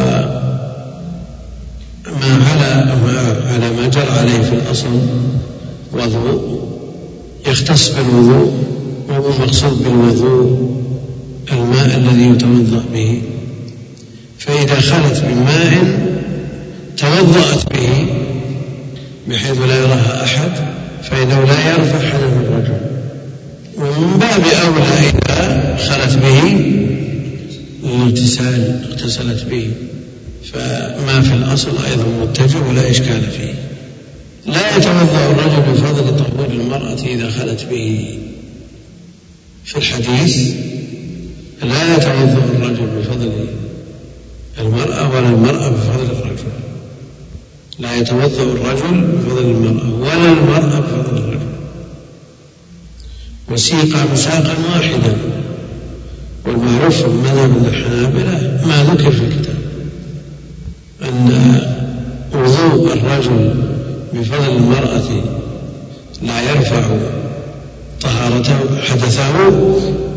على على ما جرى عليه في الأصل وضوء. يختص بالوضوء وهو المقصود بالوضوء الماء الذي يتوضأ به. فإذا خلت من ماء توضأت به بحيث لا يراها أحد فإنه لا يرفع حدث الرجل. ومن باب أولى إذا خلت به الاغتسال اغتسلت به. فما في الأصل أيضا متجه ولا إشكال فيه. لا يتوضأ الرجل بفضل طهور المرأة إذا خلت به. في الحديث لا يتوضأ الرجل بفضل المرأة ولا المرأة بفضل الرجل. لا يتوضأ الرجل بفضل المرأة ولا المرأة بفضل الرجل وسيق مساقا واحدا. والمعروف في مذهب الحنابلة ما ذكر في الكتاب. أن وضوء الرجل بفضل المرأة لا يرفع طهارته حدثه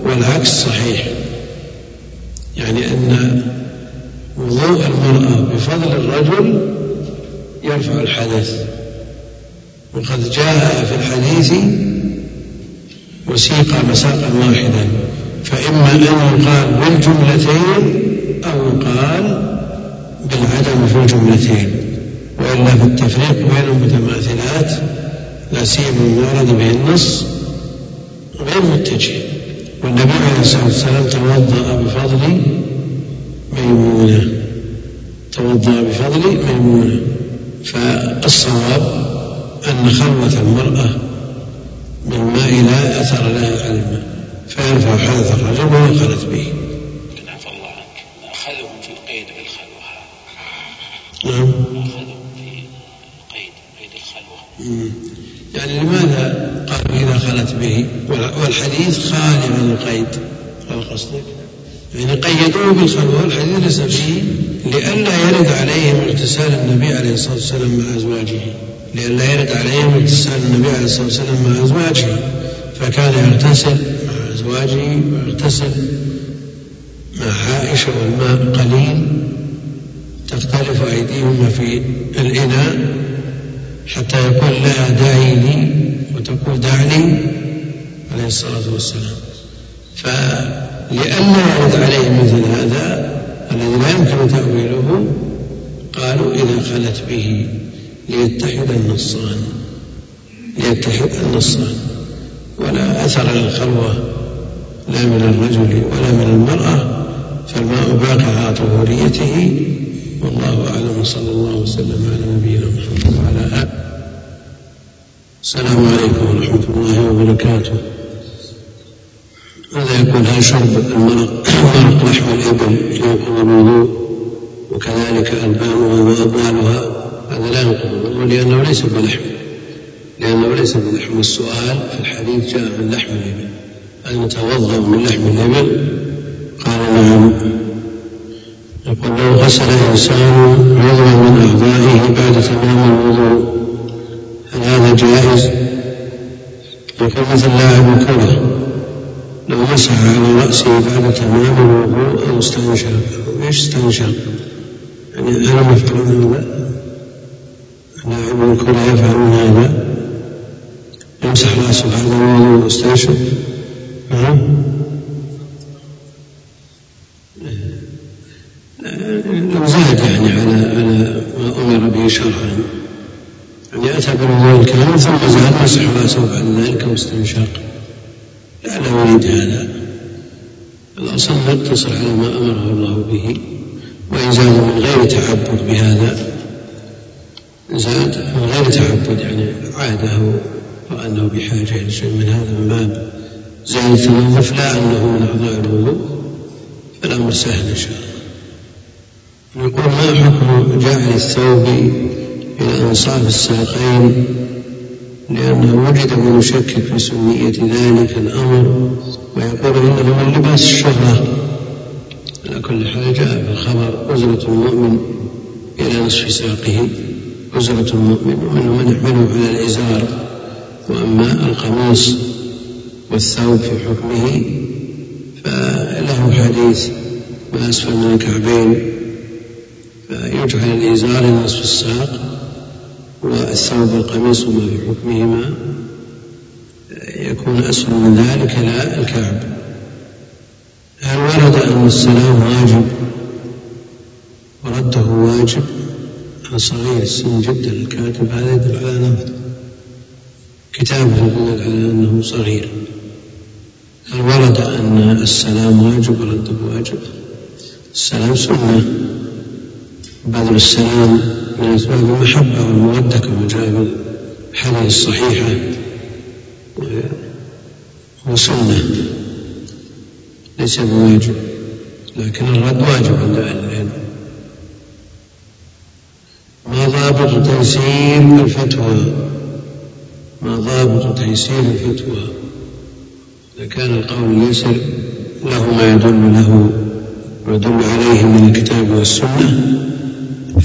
والعكس صحيح. يعني أن وضوء المرأة بفضل الرجل يرفع الحدث وقد جاء في الحديث وسيق مساقا واحدا. فإما أن يقال بالجملتين أو يقال بالعدم في الجملتين. وإلا في التفريق بين المتماثلات لا سيما ما ورد به النص غير متجه. والنبي عليه الصلاة والسلام توضأ بفضل ميمونة. توضأ بفضل ميمونة. فالصواب أن خلوة المرأة بالماء لا أثر لها على الماء فيرفع حدث الرجل وهي خلت به. عفى الله عنك أخذهم في القيد بالخلوة. نعم. أخذهم في القيد قيد الخلوة. يعني لماذا قالوا إذا خلت به؟ والحديث خالي من القيد. هل قصدك؟ يعني قيدوه بالخلوة والحديث ليس فيه لئلا يرد عليهم اغتسال النبي عليه الصلاة والسلام مع أزواجه. لئلا يرد عليهم اغتسال النبي عليه الصلاة والسلام مع أزواجه. فكان يغتسل مع أزواجه ويغتسل مع عائشة والماء قليل. تختلف أيديهما في الإناء حتى يقول لها دعي لي وتقول دعني عليه الصلاة والسلام. فلئلا يرد عليه مثل هذا الذي لا يمكن تأويله قالوا إذا خلت به ليتحد النصان ليتحد النصان ولا أثر للخلوة لا من الرجل ولا من المرأة فالماء باقي على طهوريته. والله أعلم صلى الله وسلم على نبينا محمد وعلى آله. السلام عليكم ورحمة الله وبركاته. ماذا يكون هل شرب المرق مرق لحم الإبل ينقض الوضوء وكذلك ألبانها وأبوالها هذا لا ينقض. الوضوء لأنه ليس بلحم. لأنه ليس بلحم. السؤال في الحديث جاء من لحم الإبل. هل نتوضأ من لحم الإبل؟ قال نعم. يقول لو غسل إنسان عضوا من أعضائه بعد تمام الوضوء هل هذا جائز؟ يكون مثل لاعب الكرة. لو مسح على رأسه بعد تمام الوضوء أو استنشق إيش استنشق؟ يعني هل يفعلون هذا؟ لاعب الكرة يفعلون هذا؟ يمسح رأسه بعد الوضوء واستنشق؟ نعم لو زاد يعني على على ما أمر به شرعا يعني أتى بالوضوء الكامل ثم زاد مسح رأسه بعد ذلك واستنشق لا يريد هذا الأصل يقتصر على ما أمره الله به. وإن زاد من غير تعبد بهذا زاد من غير تعبد يعني عاده وأنه بحاجة إلى شيء من هذا من باب زيادة النظف لا أنه من أعضاء الوضوء فالأمر سهل إن شاء الله. يقول ما حكم جعل الثوب إلى أنصاف الساقين؟ لأنه وجد من يشكك في سنية ذلك الأمر ويقول إنه من لباس الشهرة على كل حال جاء في الخبر أزرة المؤمن إلى نصف ساقه أزرة المؤمن ومنه من يحمله على الإزار وأما القميص والثوب في حكمه فله حديث ما أسفل من الكعبين فيجعل الإزار نصف الساق والثوب والقميص ما في حكمهما يكون أسفل من ذلك لا الكعب. هل ورد أن السلام واجب؟ ورده واجب؟ عن صغير السن جدا الكاتب هذا يدل على أنه كتابه يدل على أنه صغير؟ هل ورد أن السلام واجب ورده واجب؟ السلام سنة. بذل السلام من أسباب المحبة والمودة كما جاء في الحديث الصحيحة وسنة ليس بواجب لكن الرد واجب عند أهل العلم. ما ضابط تيسير الفتوى؟ ما ضابط تيسير الفتوى؟ إذا كان القول يسر له ما يدل له ويدل عليه من الكتاب والسنة.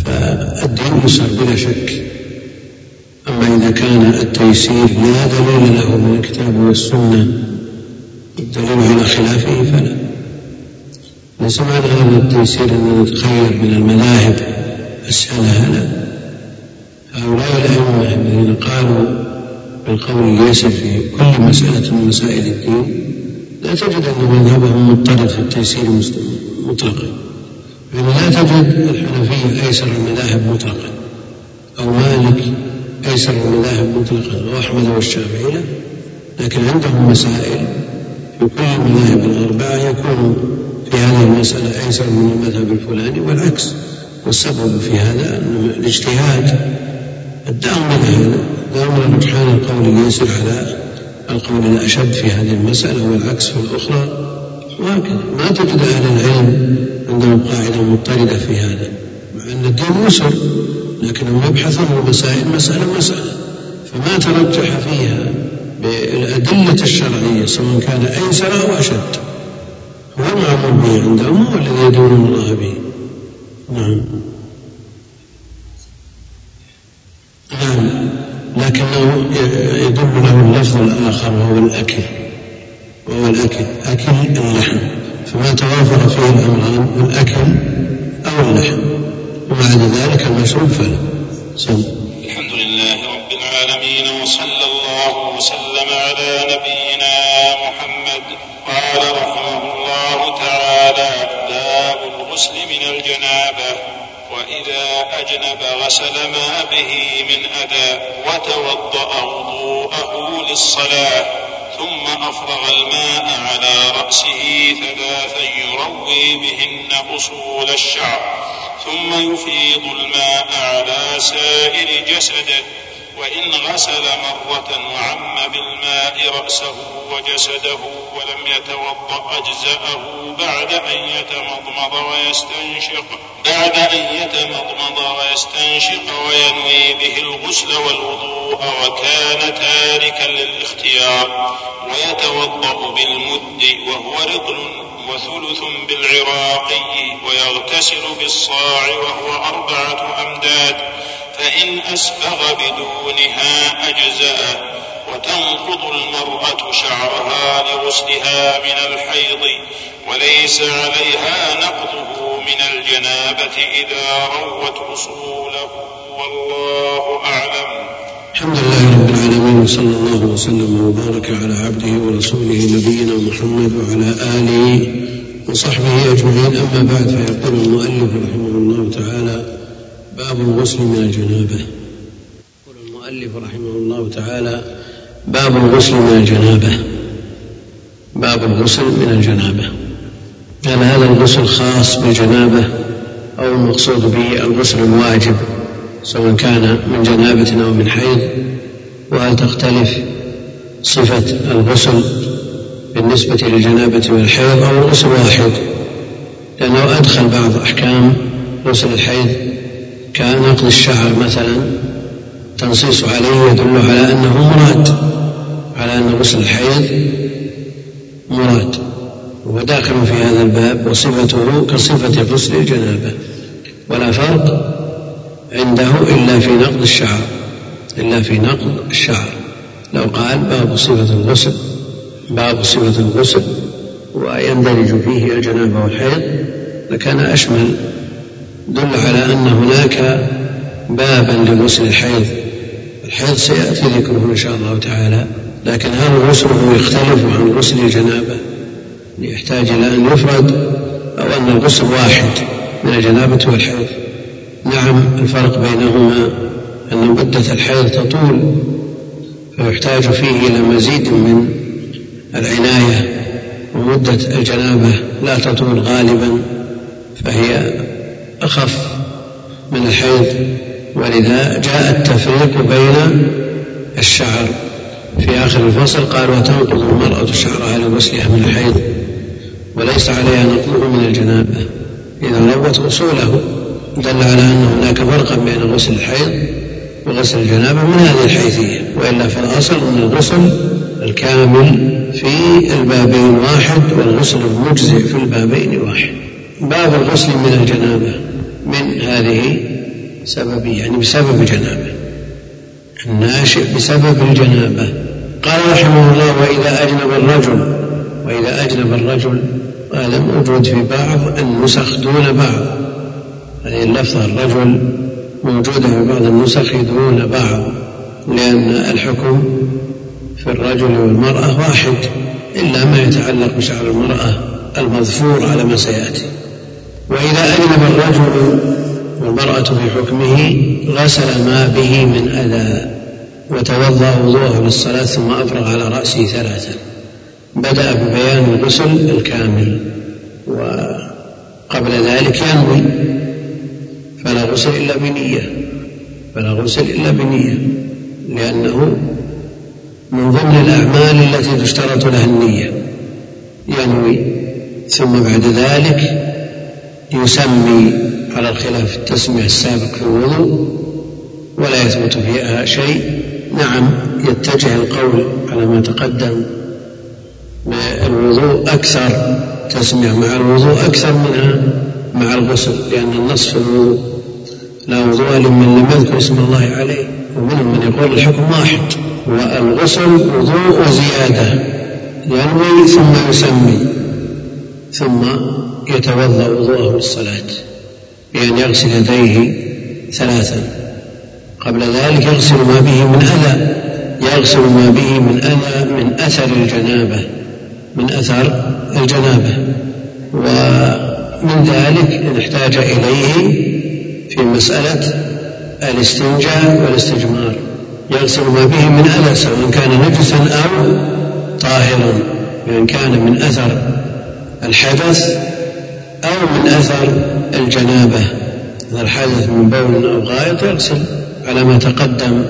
فالدين يسر بلا شك. أما إذا كان التيسير لا دليل له من الكتاب والسنة الدليل على خلافه فلا. ليس معنى هذا التيسير أن نتخير من المذاهب أسألها لا. هؤلاء الأئمة الذين قالوا بالقول ليس في كل مسألة من مسائل الدين لا تجد أن مذهبهم مضطرد في التيسير مطلقا. يعني لا تجد الحنفية أيسر المذاهب مطلقا أو مالك أيسر المذاهب مطلقا وأحمد والشافعي لا لكن عندهم مسائل في كل المذاهب الأربعة يكون في هذه المسألة أيسر من المذهب الفلاني. والعكس والسبب في هذا أن الاجتهاد الدام هذا دام رجحان القول اليسر على القول الأشد في هذه المسألة. والعكس في الأخرى وهكذا. ما تجد أهل العلم عندهم قاعدة مضطردة في هذا مع أن الدين يسر لكنهم يبحثون المسائل مسألة مسألة. فما ترجح فيها بالأدلة الشرعية سواء كان أيسر أو أشد. هو المعمول به عندهم هو الذي يدعون الله به. نعم. نعم. لكنه يدل له اللفظ الآخر وهو الأكل. وهو الأكل أكل اللحم فما توافر فيه الأمران الأكل أو اللحم وبعد ذلك المشروب فلا الحمد لله رب العالمين وصلى الله وسلم على نبينا محمد قال رحمه الله تعالى باب الغسل من الجنابة. وإذا أجنب غسل ما به من أذى وتوضأ وضوءه للصلاة. ثم أفرغ الماء على رأسه ثلاثا يروي بهن أصول الشعر ثم يفيض الماء على سائر جسده. وإن غسل مرة وعم بالماء رأسه وجسده ولم يتوضأ أجزأه بعد أن يتمضمض ويستنشق بعد أن يتمضمض ويستنشق وينوي به الغسل والوضوء وكان تاركا للاختيار ويتوضأ بالمد وهو رطل وثلث بالعراقي ويغتسل بالصاع وهو أربعة أمداد فإن أسبغ بدونها أجزأ وتنقض المرأة شعرها لغسلها من الحيض وليس عليها نقضه من الجنابة إذا روت أصوله. والله أعلم. الحمد لله رب العالمين وصلى الله وسلم وبارك على عبده ورسوله نبينا محمد وعلى آله وصحبه أجمعين. أما بعد فيقول المؤلف رحمه الله تعالى باب الغسل من الجنابة. يقول المؤلف رحمه الله تعالى باب الغسل من الجنابة. باب الغسل من الجنابة. هل هذا الغسل خاص بالجنابة أو المقصود به الغسل الواجب سواء كان من جنابة أو من حيض. وهل تختلف صفة الغسل بالنسبة للجنابة والحيض أو الغسل واحد لأنه أدخل بعض أحكام غسل الحيض كنقض الشعر مثلا تنصيص عليه يدل على أنه مراد على أن غسل الحيض مراد وهو داخل في هذا الباب وصفته كصفة غسل الجنابة ولا فرق عنده إلا في نقض الشعر إلا في نقض الشعر لو قال باب صفة الغسل باب صفة الغسل ويندرج فيه الجنابة والحيض لكان أشمل دل على أن هناك بابا لغسل الحيض. الحيض سيأتي ذكره إن شاء الله تعالى لكن هل غسله يختلف عن غسل الجنابة. يحتاج إلى أن يفرد أو أن الغسل واحد من الجنابة والحيض. نعم الفرق بينهما أن مدة الحيض تطول فيحتاج فيه إلى مزيد من العناية ومدة الجنابة لا تطول غالبا فهي أخف من الحيض. ولذا جاء التفريق بين الشعر. في آخر الفصل قال وتنقض المرأة شعرها لغسلها من الحيض وليس عليها نقضه من الجنابة. إذا روت غسوله دل على أن هناك فرقا بين غسل الحيض وغسل الجنابة من هذه الحيثية وإلا في الأصل أن الغسل الكامل في البابين واحد والغسل المجزئ في البابين واحد. باب الغسل من الجنابة. من هذه سببية يعني بسبب جنابة الناشئ بسبب الجنابة قال رحمه الله وإذا أجنب الرجل وإذا أجنب الرجل قال موجود في بعض النسخ دون بعض. هذه اللفظة الرجل موجودة في بعض النسخ دون بعض لأن الحكم في الرجل والمرأة واحد إلا ما يتعلق بشعر المرأة المظفور على ما سيأتي. وإذا أجنب الرجل والمرأة في حكمه غسل ما به من أذى وتوضأ وضوءه للصلاة ثم أفرغ على رأسه ثلاثا. بدأ ببيان الغسل الكامل وقبل ذلك ينوي. فلا غسل إلا بنية فلا غسل إلا بنية لأنه من ضمن الأعمال التي تشترط لها النية. ينوي. ثم بعد ذلك يسمي على الخلاف التسمية السابق في الوضوء ولا يثبت فيها شيء. نعم يتجه القول على ما تقدم الوضوء أكثر تسمية مع الوضوء أكثر منها مع الغسل لأن النص في الوضوء لا وضوء لمن لم يذكر اسم الله عليه ومنهم من يقول الحكم واحد والغسل وضوء وزيادة ينوي ثم يسمي ثم يتوضأ وضوءه للصلاة بأن يغسل يديه ثلاثا. قبل ذلك يغسل ما به من أذى يغسل ما به من أذى من أثر الجنابة من أثر الجنابة. ومن ذلك إن احتاج إليه في مسألة الاستنجاء والاستجمار. يغسل ما به من أذى سواء كان نجسا أو طاهرا بأن كان من أثر الحدث أو من أثر الجنابة. إذا الحدث من بول أو غائط يغسل على ما تقدم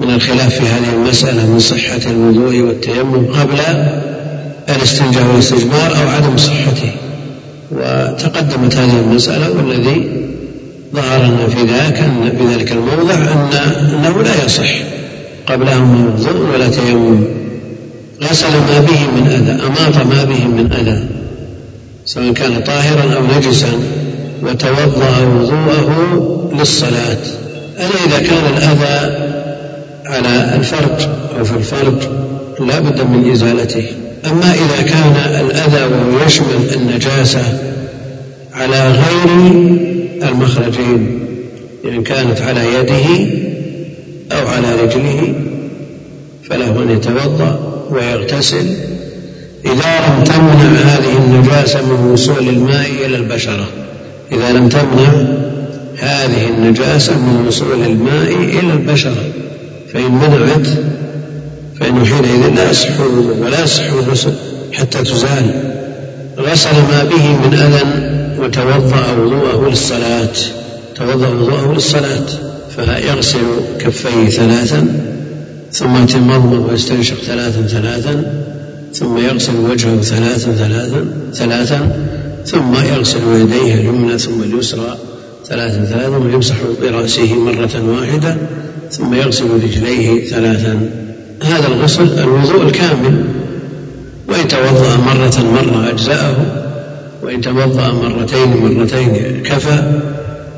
من الخلاف في هذه المسألة من صحة الوضوء والتيمم قبل الاستنجاء والاستجمار أو عدم صحته. وتقدمت هذه المسألة والذي ظهر لنا في ذاك أن في ذلك الموضع أن أنه لا يصح قبلهما وضوء ولا تيمم. غسل ما به من أذى أماط ما به من أذى. سواء كان طاهرا أو نجسا وتوضأ وضوءه للصلاة. ألا إذا كان الأذى على الفرج أو في الفرج لا بد من إزالته. أما إذا كان الأذى وهو يشمل النجاسة على غير المخرجين يعني كانت على يده أو على رجله فله أن يتوضأ ويغتسل إذا لم تمنع هذه النجاسة من وصول الماء إلى البشرة. إذا لم تمنع هذه النجاسة من وصول الماء إلى البشرة. فإن منعت فإنه حينئذ لا يصح ولا الغسل حتى تزال. غسل ما به من أذى وتوضأ وضوءه للصلاة. توضأ وضوءه للصلاة فيغسل كفيه ثلاثا ثم يتمضمض ويستنشق ثلاثا ثلاثا. ثم يغسل وجهه ثلاثا ثلاثا ثلاثا ثم يغسل يديه اليمنى ثم اليسرى ثلاثا ثلاثا ويمسح برأسه مرة واحدة ثم يغسل رجليه ثلاثا. هذا الغسل الوضوء الكامل. وإن توضأ مرة مرة أجزأه وإن توضأ مرتين مرتين كفى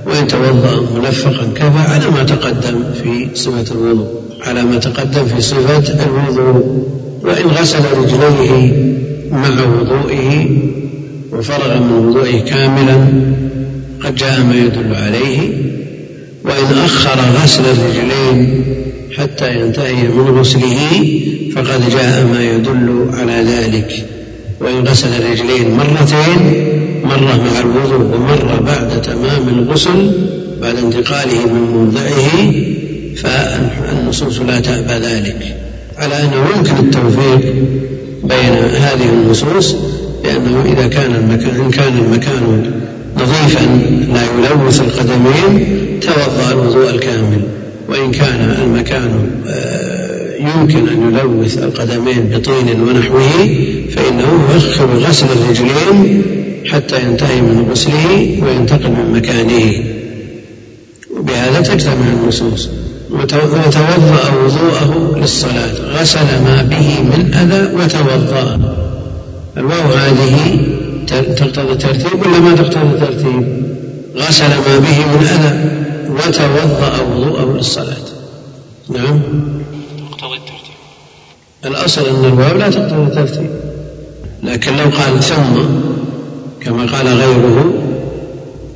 وإن توضأ ملفقا كفى على ما تقدم في صفة الوضوء على ما تقدم في صفة الوضوء. وإن غسل رجليه مع وضوئه وفرغ من وضوئه كاملا قد جاء ما يدل عليه وإن أخر غسل الرجلين حتى ينتهي من غسله فقد جاء ما يدل على ذلك. وإن غسل الرجلين مرتين مرة مع الوضوء ومرة بعد تمام الغسل بعد انتقاله من موضعه فالنصوص لا تأبى ذلك. على أنه يمكن التوفيق بين هذه النصوص لأنه إذا كان المكان إن كان المكان نظيفا لا يلوث القدمين توضأ الوضوء الكامل. وإن كان المكان آه، يمكن أن يلوث القدمين بطين ونحوه فإنه يؤخر غسل الرجلين حتى ينتهي من غسله وينتقل من مكانه. وبهذا تجتمع النصوص. وتوضأ وضوءه للصلاة. غسل ما به من أذى وتوضأ. الواو هذه تقتضي ترتيب ولا ما تقتضي ترتيب غسل ما به من أذى وتوضأ وضوءه للصلاة. نعم. تقتضي الترتيب. الأصل أن الواو لا تقتضي الترتيب. لكن لو قال ثم كما قال غيره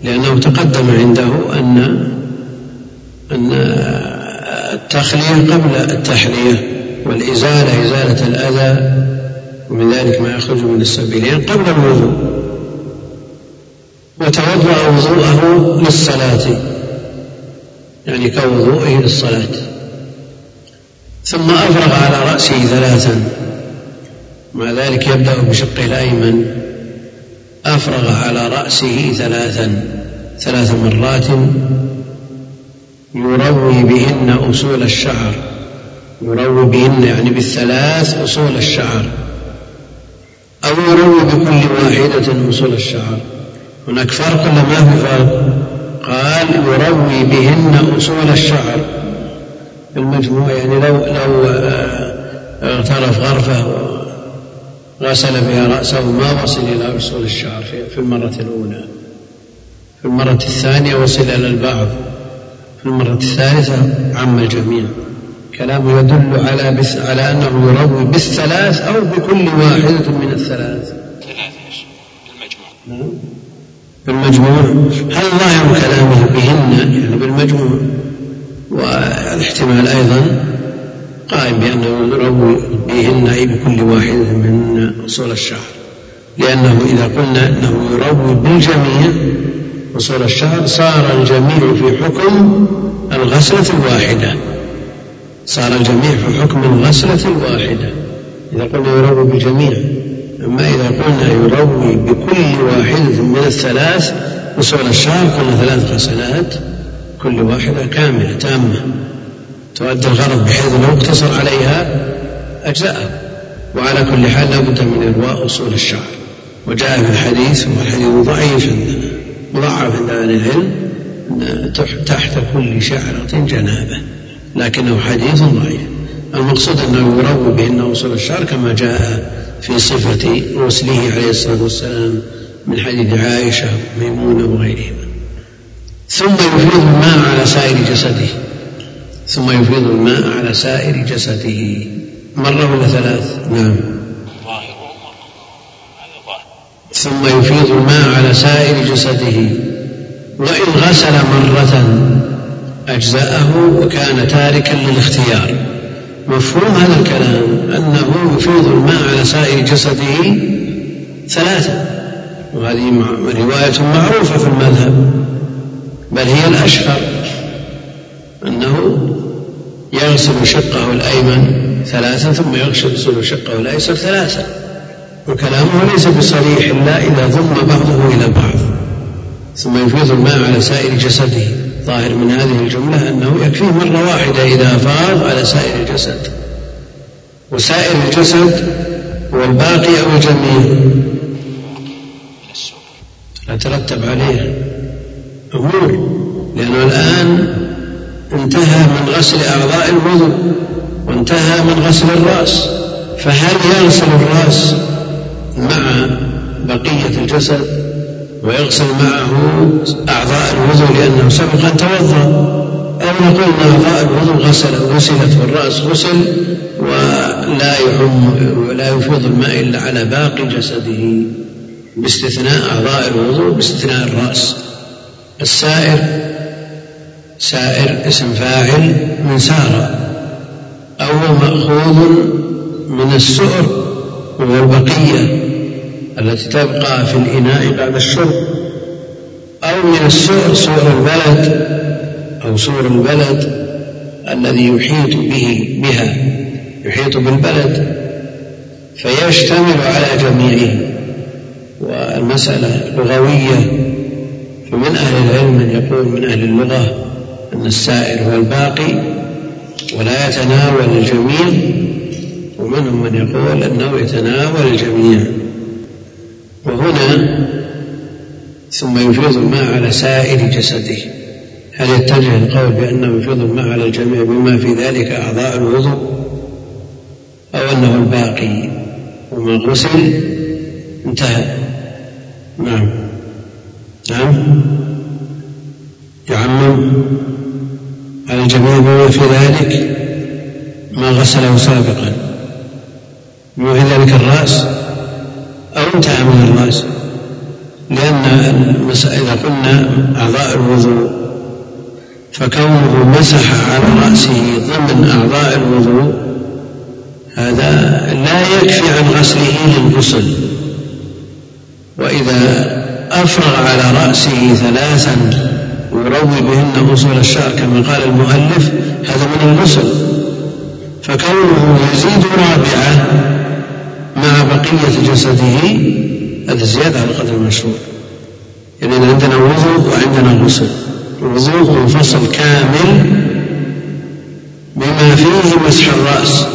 لأنه تقدم عنده أن أن التخلية قبل التحلية والإزالة إزالة الأذى ومن ذلك ما يخرج من السبيلين قبل الوضوء. وتوضأ وضوءه للصلاة يعني كوضوءه للصلاة. ثم أفرغ على رأسه ثلاثا. مع ذلك يبدأ بشقه الأيمن. أفرغ على رأسه ثلاثا ثلاث مرات يروي بهن أصول الشعر. يروي بهن يعني بالثلاث أصول الشعر. أو يروي بكل واحدة أصول الشعر. هناك فرق ولا ما في فرق؟ قال يروي بهن أصول الشعر. المجموع يعني لو لو آه، اغترف غرفة غسل بها رأسه ما وصل إلى أصول الشعر في المرة الأولى. في المرة الثانية وصل إلى البعض. المرة الثالثة عم الجميع. كلامه يدل على بس على أنه يروي بالثلاث أو بكل واحدة من الثلاث. ثلاث بالمجموع. نعم. بالمجموع. هل ظاهر كلامه بهن؟ يعني بالمجموع. والاحتمال أيضا قائم بأنه يروي بهن أي بكل واحدة من أصول الشعر. لأنه إذا قلنا أنه يروي بالجميع أصول الشعر صار الجميع في حكم الغسلة الواحدة. صار الجميع في حكم الغسلة الواحدة. إذا قلنا يروي بالجميع أما إذا قلنا يروي بكل واحدة من الثلاث أصول الشعر قلنا ثلاث غسلات كل واحدة كاملة تامة. تؤدي الغرض بحيث لو اقتصر عليها أجزأه وعلى كل حال لا بد من إرواء أصول الشعر وجاء في الحديث والحديث ضعيف عندنا مضاعف عند أهل العلم تحت كل شعرة جنابة لكنه حديث ضعيف. المقصود أنه يروي بأن أصول الشعر كما جاء في صفة غسله عليه الصلاة والسلام من حديث عائشة وميمونة وغيرهما. ثم يفيض الماء على سائر جسده. ثم يفيض الماء على سائر جسده. مرة ولا ثلاث؟ نعم. ثم يفيض الماء على سائر جسده. وإن غسل مرة أجزأه وكان تاركا للاختيار. مفهوم هذا الكلام؟ أنه يفيض الماء على سائر جسده ثلاثة. وهذه رواية معروفة في المذهب. بل هي الأشهر. أنه يغسل شقه الأيمن ثلاثا ثم يغسل شقه الأيسر ثلاثا وكلامه ليس بصريح إلا إذا ضم بعضه إلى بعض. ثم يفيض الماء على سائر جسده. ظاهر من هذه الجملة أنه يكفيه مرة واحدة إذا أفاض على سائر الجسد. وسائر الجسد هو الباقي أو الجميع. يترتب عليه أمور لأنه الآن انتهى من غسل أعضاء الوضوء وانتهى من غسل الرأس. فهل يغسل الرأس مع بقية الجسد ويغسل معه أعضاء الوضوء لأنه سبق أن توضأ. أو نقول أن أعضاء الوضوء غسل غسلت والرأس غسل ولا يعم ولا يفيض الماء إلا على باقي جسده باستثناء أعضاء الوضوء باستثناء الرأس. السائر سائر اسم فاعل من سار أو مأخوذ من السؤر وهو البقية. التي تبقى في الإناء بعد الشرب أو من السؤر سؤر البلد أو سؤر البلد الذي يحيط به بها يحيط بالبلد فيشتمل على جميعه. والمسألة لغوية فمن أهل العلم من يقول من أهل اللغة أن السائر هو الباقي ولا يتناول الجميع ومنهم من يقول أنه يتناول الجميع. وهنا ثم يفيض الماء على سائر جسده. هل يتجه القول بأنه يفيض الماء على الجميع بما في ذلك أعضاء الوضوء؟ أو أنه الباقي وما غسل انتهى. نعم. نعم. يعمم على الجميع بما في ذلك ما غسله سابقا. بما في ذلك الرأس انتهى من الرأس لأن إذا قلنا أعضاء الوضوء فكونه مسح على رأسه ضمن أعضاء الوضوء هذا لا يكفي عن غسله للغسل وإذا أفرغ على رأسه ثلاثا ويروي بهن أصول الشعر كما قال المؤلف هذا من الغسل فكونه يزيد رابعة مع بقية جسده هذا زيادة على قدر المشروع. يعني عندنا وضوء وعندنا غسل الوضوء منفصل كامل بما فيه مسح الرأس.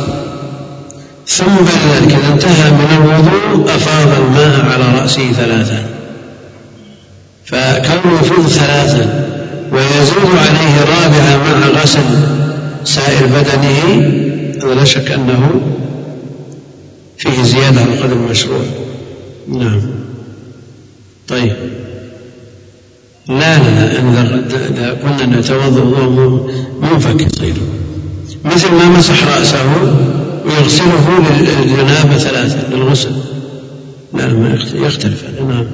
ثم بعد ذلك إذا انتهى من الوضوء أفاض الماء على رأسه ثلاثا فكونه يفيض ثلاثا ويزول عليه رابعا مع غسل سائر بدنه هذا لا شك أنه فيه زيادة على قدر المشروع. نعم. طيب. لا لا لا إذا قلنا نتوضأ وضوء منفك يصير مثل ما مسح رأسه ويغسله للجنابة ثلاثة للغسل. ما يختلف. نعم.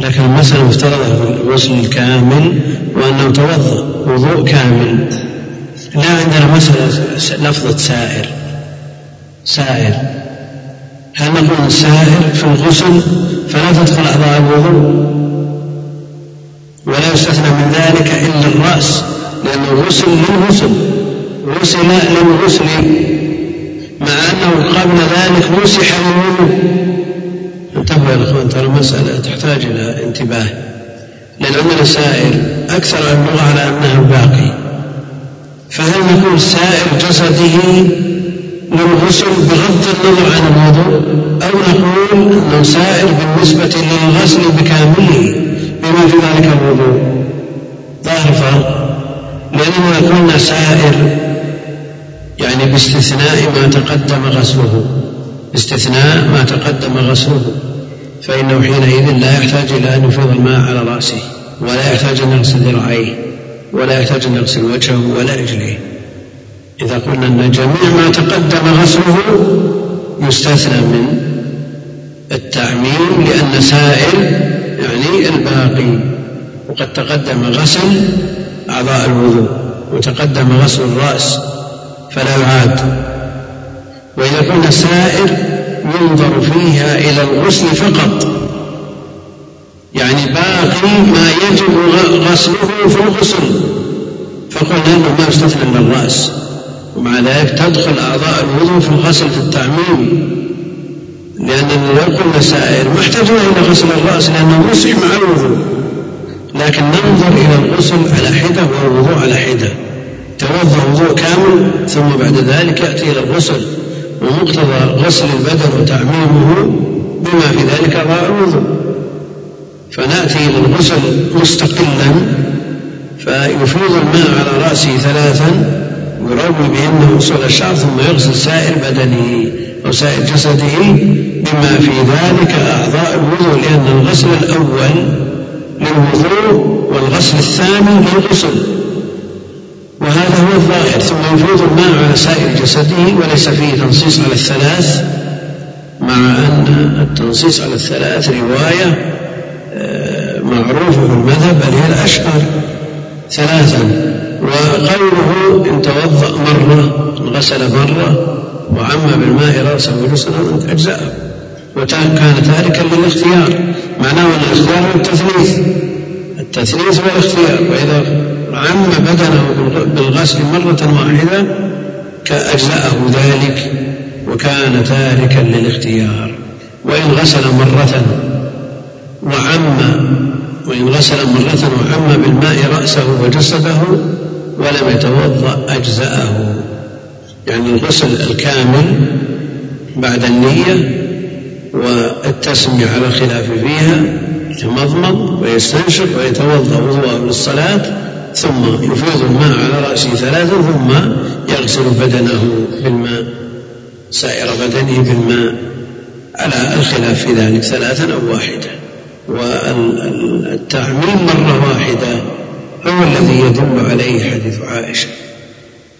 لكن المسألة مفترضة الغسل الكامل وأنه توضأ وضوء كامل. لا عندنا مسألة لفظة سائر سائر هل نقول سائر في الغسل؟ فلا تدخل أعضاء الوضوء. ولا يستثنى من ذلك إلا الرأس لأنه غسل للغسل غسل للغسل. مع أنه قبل ذلك مسح للوضوء انتبهوا يا أخوان ترى المسألة تحتاج إلى انتباه. لأن عندنا سائر أكثر اللغة على أنها باقي. فهل نقول سائر جسده للغسل بغض النظر عن الوضوء أو نقول أنه سائر بالنسبة للغسل بكامله بما في ذلك الوضوء؟ ظاهر فرق لأننا قلنا سائر يعني باستثناء ما تقدم غسله باستثناء ما تقدم غسله. فإنه حينئذ لا يحتاج إلى أن يفيض الماء على رأسه ولا يحتاج أن يغسل ذراعيه ولا يحتاج أن يغسل وجهه ولا رجليه. إذا قلنا أن جميع ما تقدم غسله يستثنى من التعميم لأن سائر يعني الباقي وقد تقدم غسل أعضاء الوضوء وتقدم غسل الرأس فلا يعاد. وإذا قلنا سائر ينظر فيها إلى الغسل فقط. يعني باقي ما يجب غسله في الغسل. فقلنا إنه ما يستثنى الا الرأس. ومع ذلك تدخل أعضاء الوضوء في الغسل في التعميم. لاننا لو قلنا سائر ما احتاجنا إلى غسل الرأس لأنه مسح مع الوضوء. لكن ننظر إلى الغسل على حدة والوضوء على حدة. توضأ وضوء كامل ثم بعد ذلك يأتي إلى الغسل. ومقتضى غسل البدن وتعميمه بما في ذلك اعضاء الوضوء فنأتي إلى الغسل مستقلا فيفيض الماء على رأسه ثلاثا يروي بأنه وصل الشعر ثم يغسل سائر بدنه أو سائر جسده بما في ذلك أعضاء الوضوء لأن الغسل الأول للوضوء والغسل الثاني للغسل. وهذا هو الظاهر ثم يفيض الماء على سائر جسده وليس فيه تنصيص على الثلاث مع أن التنصيص على الثلاث رواية آه، معروفة في المذهب بل هي الأشهر ثلاثا. وقوله إن توضأ مرة غسل مرة وعم بالماء رأسه وجسده أجزاءه. وكان تاركا للاختيار. معناه أن الاختيار هو التثليث. التثليث هو الاختيار. وإذا عم بدنه بالغسل مرة واحدة كأجزأه ذلك وكان تاركا للاختيار. وإن غسل مرة وعم وإن غسل مرة وعم بالماء رأسه وجسده ولم يتوضأ أجزأه. يعني الغسل الكامل بعد النية والتسمية على الخلاف فيها يتمضمض ويستنشق ويتوضأ وضوءه للصلاة ثم يفيض الماء على رأسه ثلاثا ثم يغسل بدنه بالماء سائر بدنه بالماء على الخلاف في ذلك ثلاثا أو واحدة والتعميم مرة واحدة هو الذي يدل عليه حديث عائشة.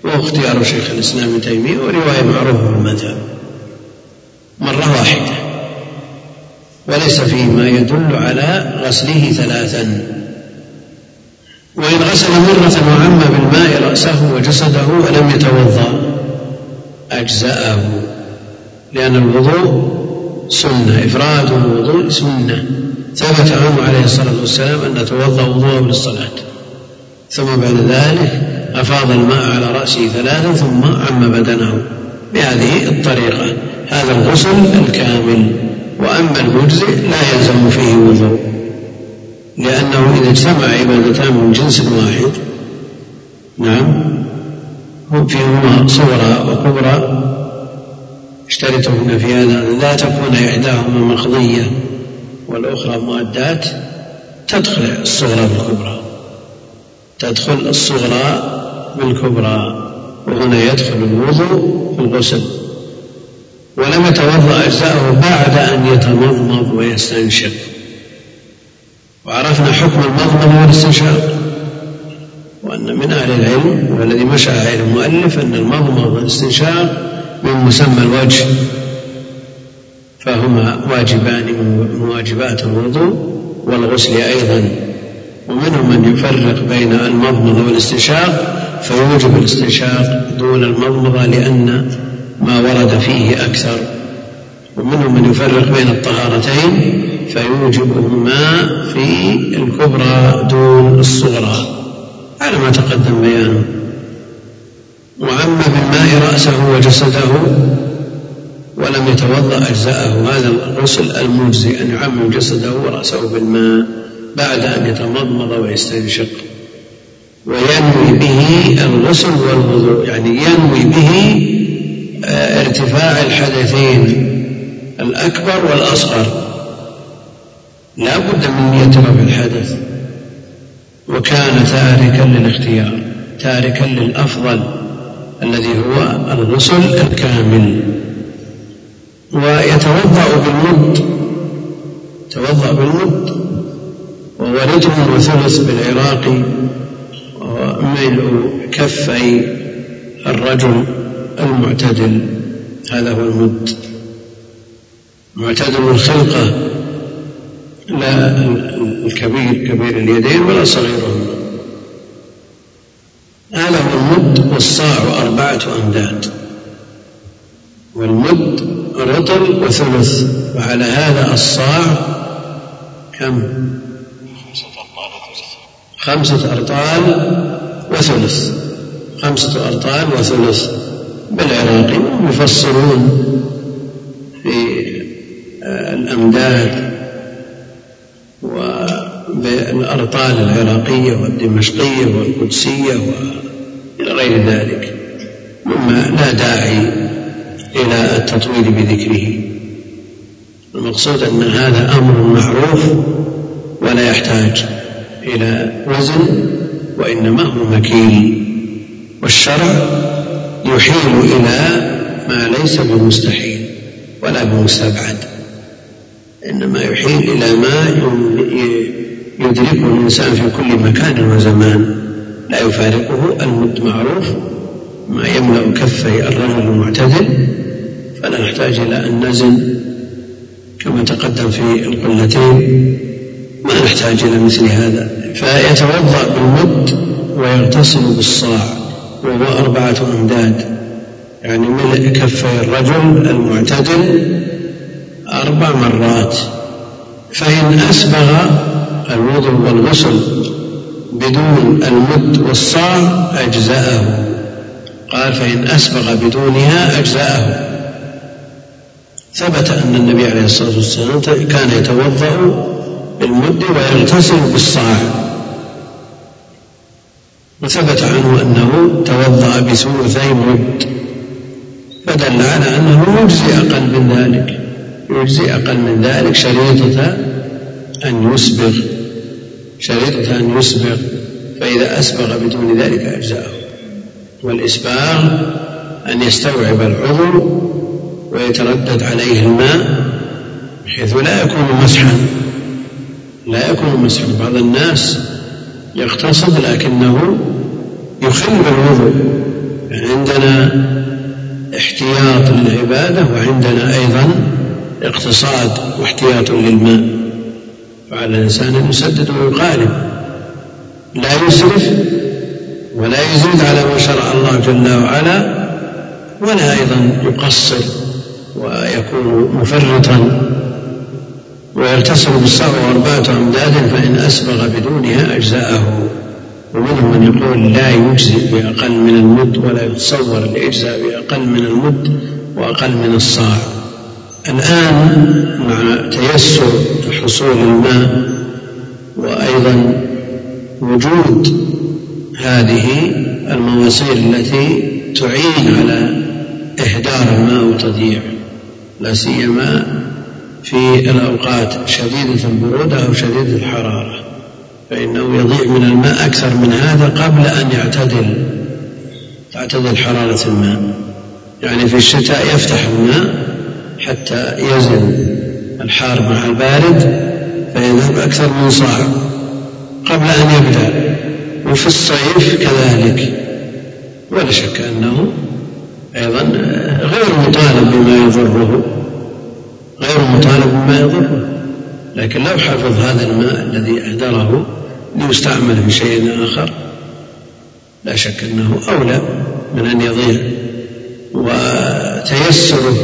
وهو اختيار شيخ الإسلام ابن تيمية ورواية معروفة في المذهب. مرة واحدة. وليس فيه ما يدل على غسله ثلاثا. وإن غسل مرة وعم بالماء رأسه وجسده ولم يتوضأ أجزأه لأن الوضوء سنة إفراد الوضوء سنة. ثبت عنه عليه الصلاة والسلام أن توضأ وضوءه للصلاة. ثم بعد ذلك أفاض الماء على رأسه ثلاثا ثم عم بدنه بهذه الطريقة. هذا الغسل الكامل وأما المجزئ لا يلزم فيه وضوء. لأنه إذا اجتمع عبادتان من جنس واحد نعم فيهما صغرى وكبرى اشترطهن في هذا لا تكون إحداهما مقضية والأخرى مؤدات تدخل الصغرى بالكبرى تدخل الصغرى بالكبرى وهنا يدخل الوضوء في الغسل. ولم يتوضأ أجزاءه بعد أن يتمضمض ويستنشق. وعرفنا حكم المضمضة والاستنشاق وأن من أهل العلم والذي مشى عليه المؤلف أن المضمضة والاستنشاق من مسمى الوجه فهما واجبان من واجبات الوضوء والغسل أيضا ومنهم من يفرق بين المضمضة والاستنشاق فيوجب الاستنشاق دون المضمضة لأن ما ورد فيه أكثر ومنهم من يفرق بين الطهارتين فيوجبهما في الكبرى دون الصغرى. على ما تقدم بيانه. وعم بالماء رأسه وجسده ولم يتوضأ أجزاءه. هذا الغسل المجزي أن يعمم جسده ورأسه بالماء بعد أن يتمضمض ويستنشق. وينوي به الغسل والوضوء يعني ينوي به آه، ارتفاع الحدثين الأكبر والأصغر. لا بد من رفع الحدث وكان تاركا للاختيار تاركا للأفضل الذي هو الغسل الكامل. ويتوضأ بالمد توضأ بالمد وهو رتم وثلث بالعراقي وهو ملء كفي الرجل المعتدل. هذا هو المد. معتدل الخلقة. لا الكبير كبير اليدين ولا صغيرهما هو المد والصاع أربعة أمداد. والمد رطل وثلث. وعلى هذا الصاع كم؟ خمسة أرطال وثلث. خمسة أرطال وثلث. بالعراقي يفصلون في الأمداد وبالأرطال العراقية والدمشقية والقدسية وإلى غير ذلك مما لا داعي إلى التطويل بذكره. المقصود أن هذا أمر معروف ولا يحتاج إلى وزن وإنما هو مكيل والشرع يحيل إلى ما ليس بمستحيل ولا بمستبعد. إنما يحيل إلى ما يدركه الإنسان في كل مكان وزمان. لا يفارقه المد معروف ما يملأ كفي الرجل المعتدل. فلا نحتاج إلى أن نزن كما تقدم في القلتين. ما نحتاج إلى مثل هذا. فيتوضأ بالمد ويغتسل بالصاع. وهو أربعة أمداد. يعني ملء كفي الرجل المعتدل أربع مرات فإن أسبغ الوضوء والغسل بدون المد والصاع أجزأه. قال فإن أسبغ بدونها أجزأه. ثبت أن النبي عليه الصلاة والسلام كان يتوضأ بالمد ويغتسل بالصاع. وثبت عنه أنه توضأ بثلثي مد. فدل على أنه يجزي أقل من ذلك. يجزي أقل من ذلك شريطة أن يسبغ شريطة أن يسبغ فإذا أسبغ بدون ذلك أجزأه والإسباغ أن يستوعب العضو ويتردد عليه الماء بحيث لا يكون مسحا لا يكون مسحا. بعض الناس يغتصب لكنه يخل بالوضوء يعني عندنا احتياط للعبادة وعندنا أيضا اقتصاد واحتياط للماء فعلى الإنسان أن يسدد ويقارب. لا يسرف ولا يزيد على ما شرع الله جل وعلا ولا أيضا يقصر ويكون مفرطا ويغتسل بالصبر أربعة أمداد فإن أسبغ بدونها أجزاءه. ومنهم من يقول لا يجزئ بأقل من المد ولا يتصور الإجزاء بأقل من المد وأقل من الصاع. الآن مع تيسر حصول الماء وأيضا وجود هذه المواسير التي تعين على إهدار الماء وتضييع لا سيما في الأوقات شديدة البرودة أو شديدة الحرارة فإنه يضيع من الماء أكثر من هذا قبل أن يعتدل تعتدل حرارة الماء. يعني في الشتاء يفتح الماء حتى يزن الحار مع البارد فيذهب أكثر من صاع قبل أن يبدأ. وفي الصيف كذلك. ولا شك أنه أيضا غير مطالب بما يضره. غير مطالب بما يضره. لكن لو حفظ هذا الماء الذي أهدره ليستعمل في شيء آخر لا شك أنه أولى من أن يضيع. وتيسره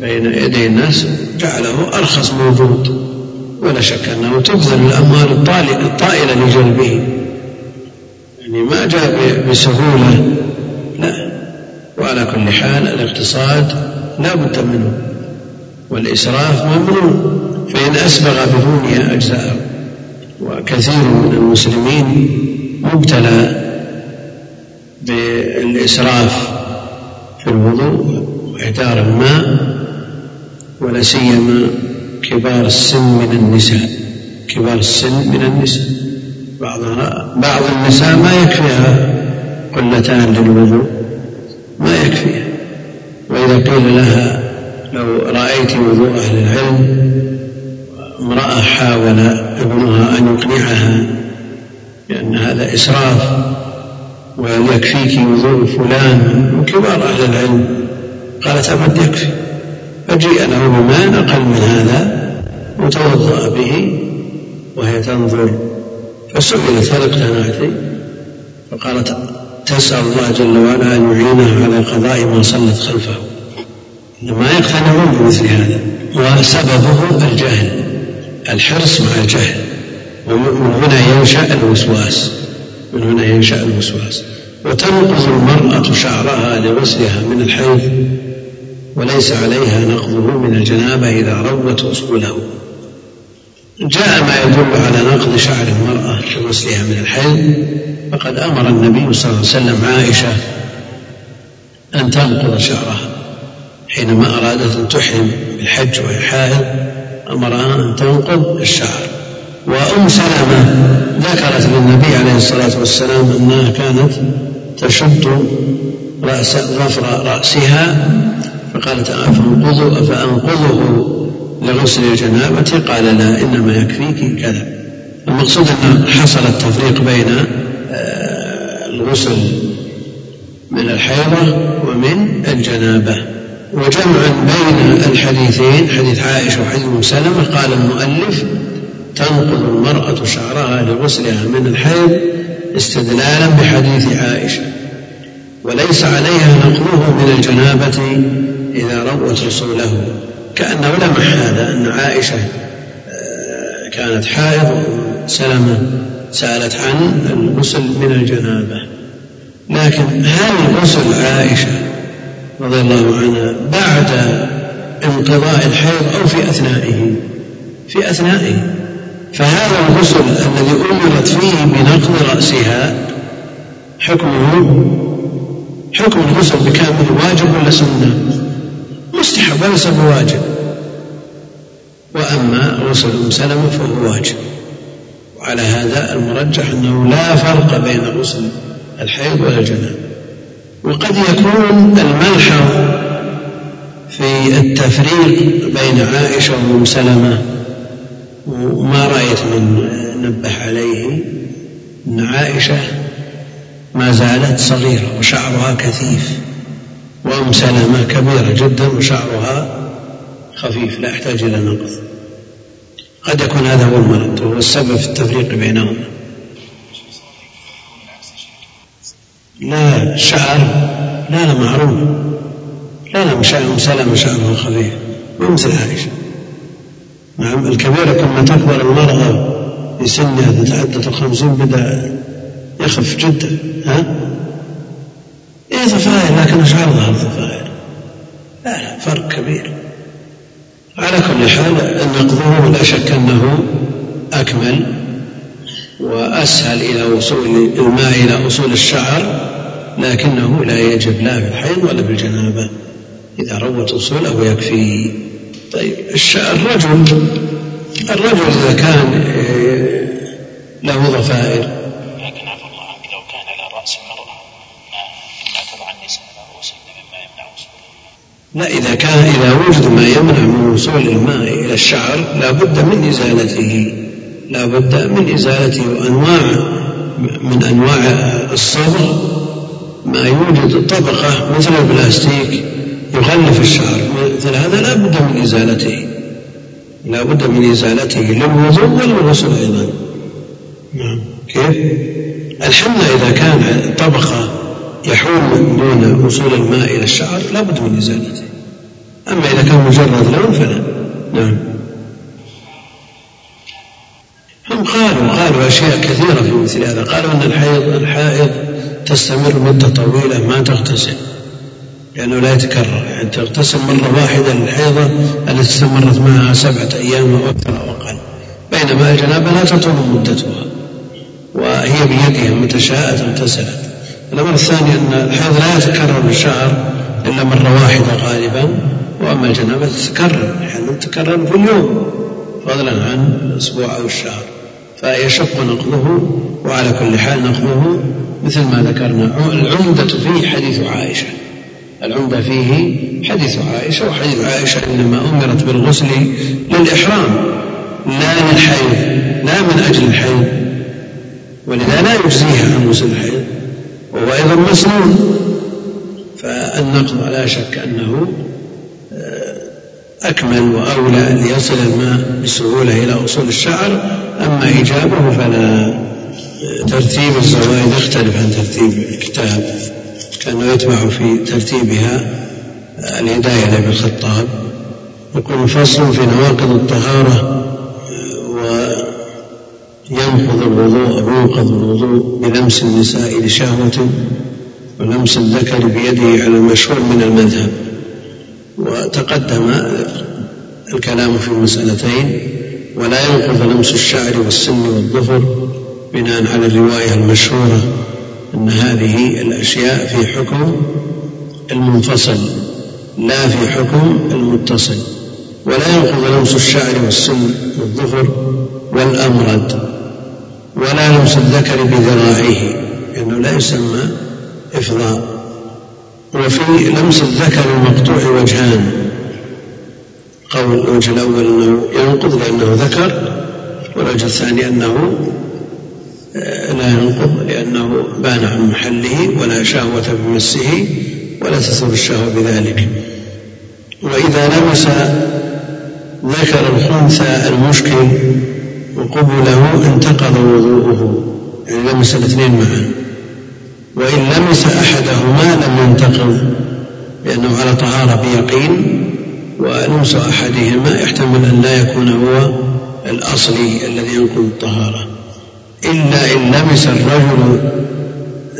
بين يدي الناس جعله أرخص موجود. ولا شك أنه تبذل الأموال الطائلة لجلبه. يعني ما جاء بسهولة. لا. وعلى كل حال الاقتصاد لا بد منه. والإسراف ممنوع. فإن أسبغ بدونها أجزاءه. وكثير من المسلمين مبتلى بالإسراف في الوضوء وإهدار الماء. ولا سيما كبار السن من النساء. كبار السن من النساء. بعضها بعض النساء ما يكفيها قلتان للوضوء. ما يكفيها. وإذا قيل لها لو رأيت وضوء أهل العلم امرأة حاول ابنها أن يقنعها بأن هذا إسراف ويكفيك وضوء فلان من كبار أهل العلم؟ قالت أبد يكفي. فجيء له بماء أقل من هذا وتوضأ به وهي تنظر. فسئلت هل اقتنعت فقالت تسأل الله جل وعلا أن يعينها على قضاء ما صلت خلفه. ما يقتنعون بمثل هذا وسببه الجهل الحرص مع الجهل. ومن هنا ينشأ الوسواس من هنا ينشأ الوسواس. وتنقض المرأة شعرها لغسلها من الحيض. وليس عليها نقضه من الجنابة إذا روت أصوله. جاء ما يدل على نقض شعر المرأة لغسلها من الحيض فقد أمر النبي صلى الله عليه وسلم عائشة أن تنقض شعرها. حينما أرادت أن تحرم بالحج وهي حائض أمرها أن تنقض الشعر. وأم سلمة ذكرت للنبي عليه الصلاة والسلام أنها كانت تشد رأس ظفر رأسها فقالت أفأنقضه أفأنقضه لغسل الجنابة. قال لا إنما يكفيك كذا. المقصود أن حصل التفريق بين آه، الغسل من الحيضة ومن الجنابة. وجمعا بين الحديثين حديث عائشة وحديث أم سلمة قال المؤلف تنقض المرأة شعرها لغسلها من الحيض استدلالا بحديث عائشة وليس عليها نقضه من الجنابة إذا روت رسوله كأنه لمح هذا أن عائشة آه، كانت حائض سلمة سألت عن الغسل من الجنابة. لكن هل غسل عائشة رضي الله عنها بعد انقضاء الحيض أو في أثنائه في أثنائه. فهذا الغسل الذي أمرت فيه بنقض رأسها حكمه حكم الغسل بكامل واجب ولا سنة؟ مستحب وليس بواجب. وأما غسل أم سلمة فهو واجب. وعلى هذا المرجح أنه لا فرق بين غسل الحيض ولا الجنابة وقد يكون الملحظ في التفريق بين عائشة وأم سلمة وما رأيت من نبه عليه أن عائشة ما زالت صغيرة وشعرها كثيف. وأم سلمة كبيرة جدا وشعرها خفيف لا يحتاج إلى نقض قد يكون هذا هو المرض وهو السبب في التفريق بينهما. لا الشعر لا لا معروف. لا لا أم سلمة شعرها خفيف. ما مثل عائشة نعم الكبيرة كما تكبر المرأة في سنها تتعدى الخمسين بدأ يخف جدا ها؟ إيه ضفائر لكن أشعار ظهر لا لا فرق كبير. على كل حال نقضه لا شك أنه أكمل وأسهل إلى وصول الماء إلى أصول الشعر لكنه لا يجب لا في الحيض ولا في الجنابة. إذا روت أصوله يكفي. طيب الرجل الرجل إذا كان آه، له ضفائر لكن عفى الله عنك لو كان على رأس المرأة ما تضع النساء على رؤوسهن مما يمنع وصوله لا إذا كان إذا وجد ما يمنع من وصول الماء إلى الشعر لا بد من إزالته. لا بد من إزالته وأنواع من أنواع الصبر ما يوجد طبقة مثل البلاستيك يغلف الشعر. مثل هذا لا بد من إزالته. لا بد من إزالته. للوضوء وللغسل أيضا. نعم. كيف؟ الحنة إذا كان طبقة يحول دون وصول الماء إلى الشعر لا بد من إزالته أما إذا كان مجرد لون فلا. نعم. هم قالوا قالوا أشياء كثيرة في مثل هذا. قالوا أن الحيض الحائض تستمر مدة طويلة ما تغتسل لأنه لا يتكرر. يعني تغتسل مرة واحدة للحيضة التي استمرت معها سبعة أيام أو أكثر أو أقل. بينما الجنابة لا تطول مدتها وهي بيدها متى شاءت اغتسلت الأمر الثاني أن الحيض لا يتكرر بالشهر إلا مرة واحدة غالبا وأما الجنابة تتكرر أحيانا تتكرر في اليوم فضلا عن الأسبوع أو الشهر. فيشق نقضه وعلى كل حال نقضه مثل ما ذكرنا. العمدة فيه حديث عائشة. العمدة فيه حديث عائشة وحديث عائشة إنما أمرت بالغسل للإحرام. لا للحيض لا من أجل الحيض ولذا لا يجزيها عن غسل الحيض. وهو أيضا مسنون فالنقض لا شك أنه آه، أكمل وأولى ليصل الماء بسهولة إلى أصول الشعر. أما إيجابه فلا ترتيب الزوائد يختلف عن ترتيب الكتاب كأنه يتبع في ترتيبها الهداية لابن الخطاب. يقول فصل في نواقض الطهارة وينقض الوضوء أو ينقض الوضوء بلمس النساء لشهوة ولمس الذكر بيده على المشهور من المذهب. وتقدم الكلام في المسألتين ولا ينقض لمس الشعر والسن والظفر بناء على الرواية المشهورة أن هذه الأشياء في حكم المنفصل لا في حكم المتصل. ولا ينقض لمس الشعر والسن والظفر والأمرد ولا لمس الذكر بذراعيه لأنه لا يسمى إفضاء وفي لمس الذكر المقطوع وجهان. قول الوجه الأول أنه ينقض لأنه ذكر والوجه الثاني أنه آه، لا ينقض لأنه بان عن محله ولا شهوة بمسه ولا تثور الشهوة بذلك. وإذا لمس ذكر الخنثى المشكل وقبله انتقض وضوءه يعني لمس الاثنين معا. وإن لمس أحدهما لم ينتقض لأنه على طهارة بيقين ولمس أحدهما يحتمل أن لا يكون هو الأصلي الذي ينقض الطهارة. إلا إن لمس الرجل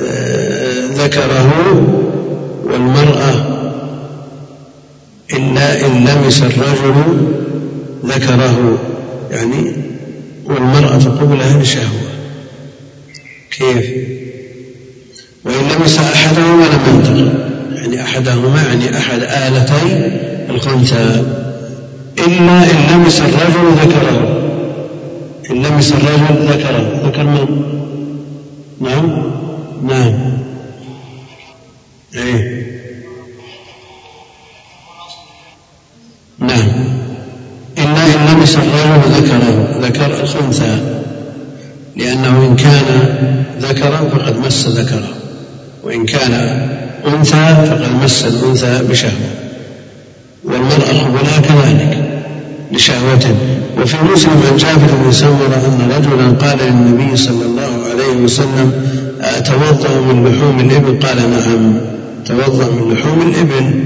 آه، ذكره والمرأة إلا إن لمس الرجل ذكره يعني والمرأة قبلها بشهوة. كيف؟ وإن لمس أحدهما لم ينتقل. يعني أحدهما يعني أحد آلتي الخنثى. إلا إن لمس الرجل ذكره. إن لمس الرجل ذكره. ذكر من؟ نعم؟ نعم. إيه؟ لمس الرجل ذكره ذكر الخنثى لأنه إن كان ذكرا فقد مس ذكره وإن كان أنثى فقد مس الأنثى بشهوة. والمرأة قبلها كذلك لشهوة. وفي مسلم عن جابر بن سمرة أن رجلا قال للنبي صلى الله عليه وسلم أتوضأ من لحوم الإبل؟ قال نعم توضأ من لحوم الإبل.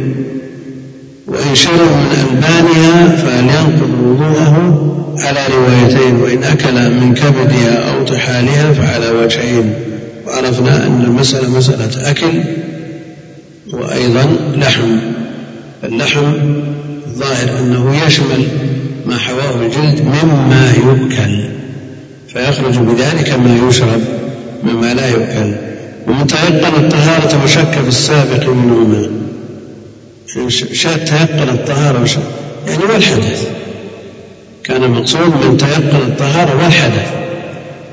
وإن شرب من ألبانها فلينقض وضوءه على روايتين وإن أكل من كبدها أو طحالها فعلى وجهين. وعرفنا أن المسألة مسألة أكل وأيضا لحم. اللحم الظاهر أنه يشمل ما حواه الجلد مما يؤكل فيخرج بذلك ما يشرب مما لا يؤكل. ومن تيقن الطهارة وشك في السابق منهما. تيقن الطهارة وشك يعني والحدث كان المقصود من تيقن الطهارة والحدث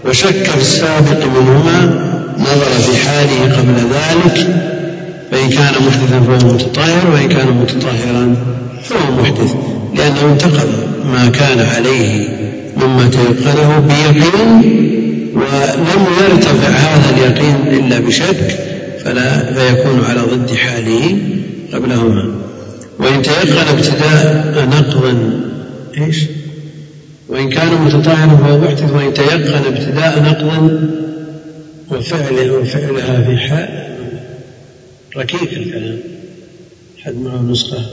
وشك في السابق منهما نظر في حاله قبل ذلك. فإن كان محدثا فهو متطهر وإن كان متطهرا فهو محدث. لأنه انتقض ما كان عليه مما تيقنه بيقين ولم يرتفع هذا اليقين إلا بشك فلا فيكون على ضد حاله. قبلهما. وإن تيقن ابتداء نقض إيش؟ وإن كان متطهرا فهو محدث وإن تيقن ابتداء نقض وفعله وفعلها في حال ركيك الكلام. حد معه نسخة.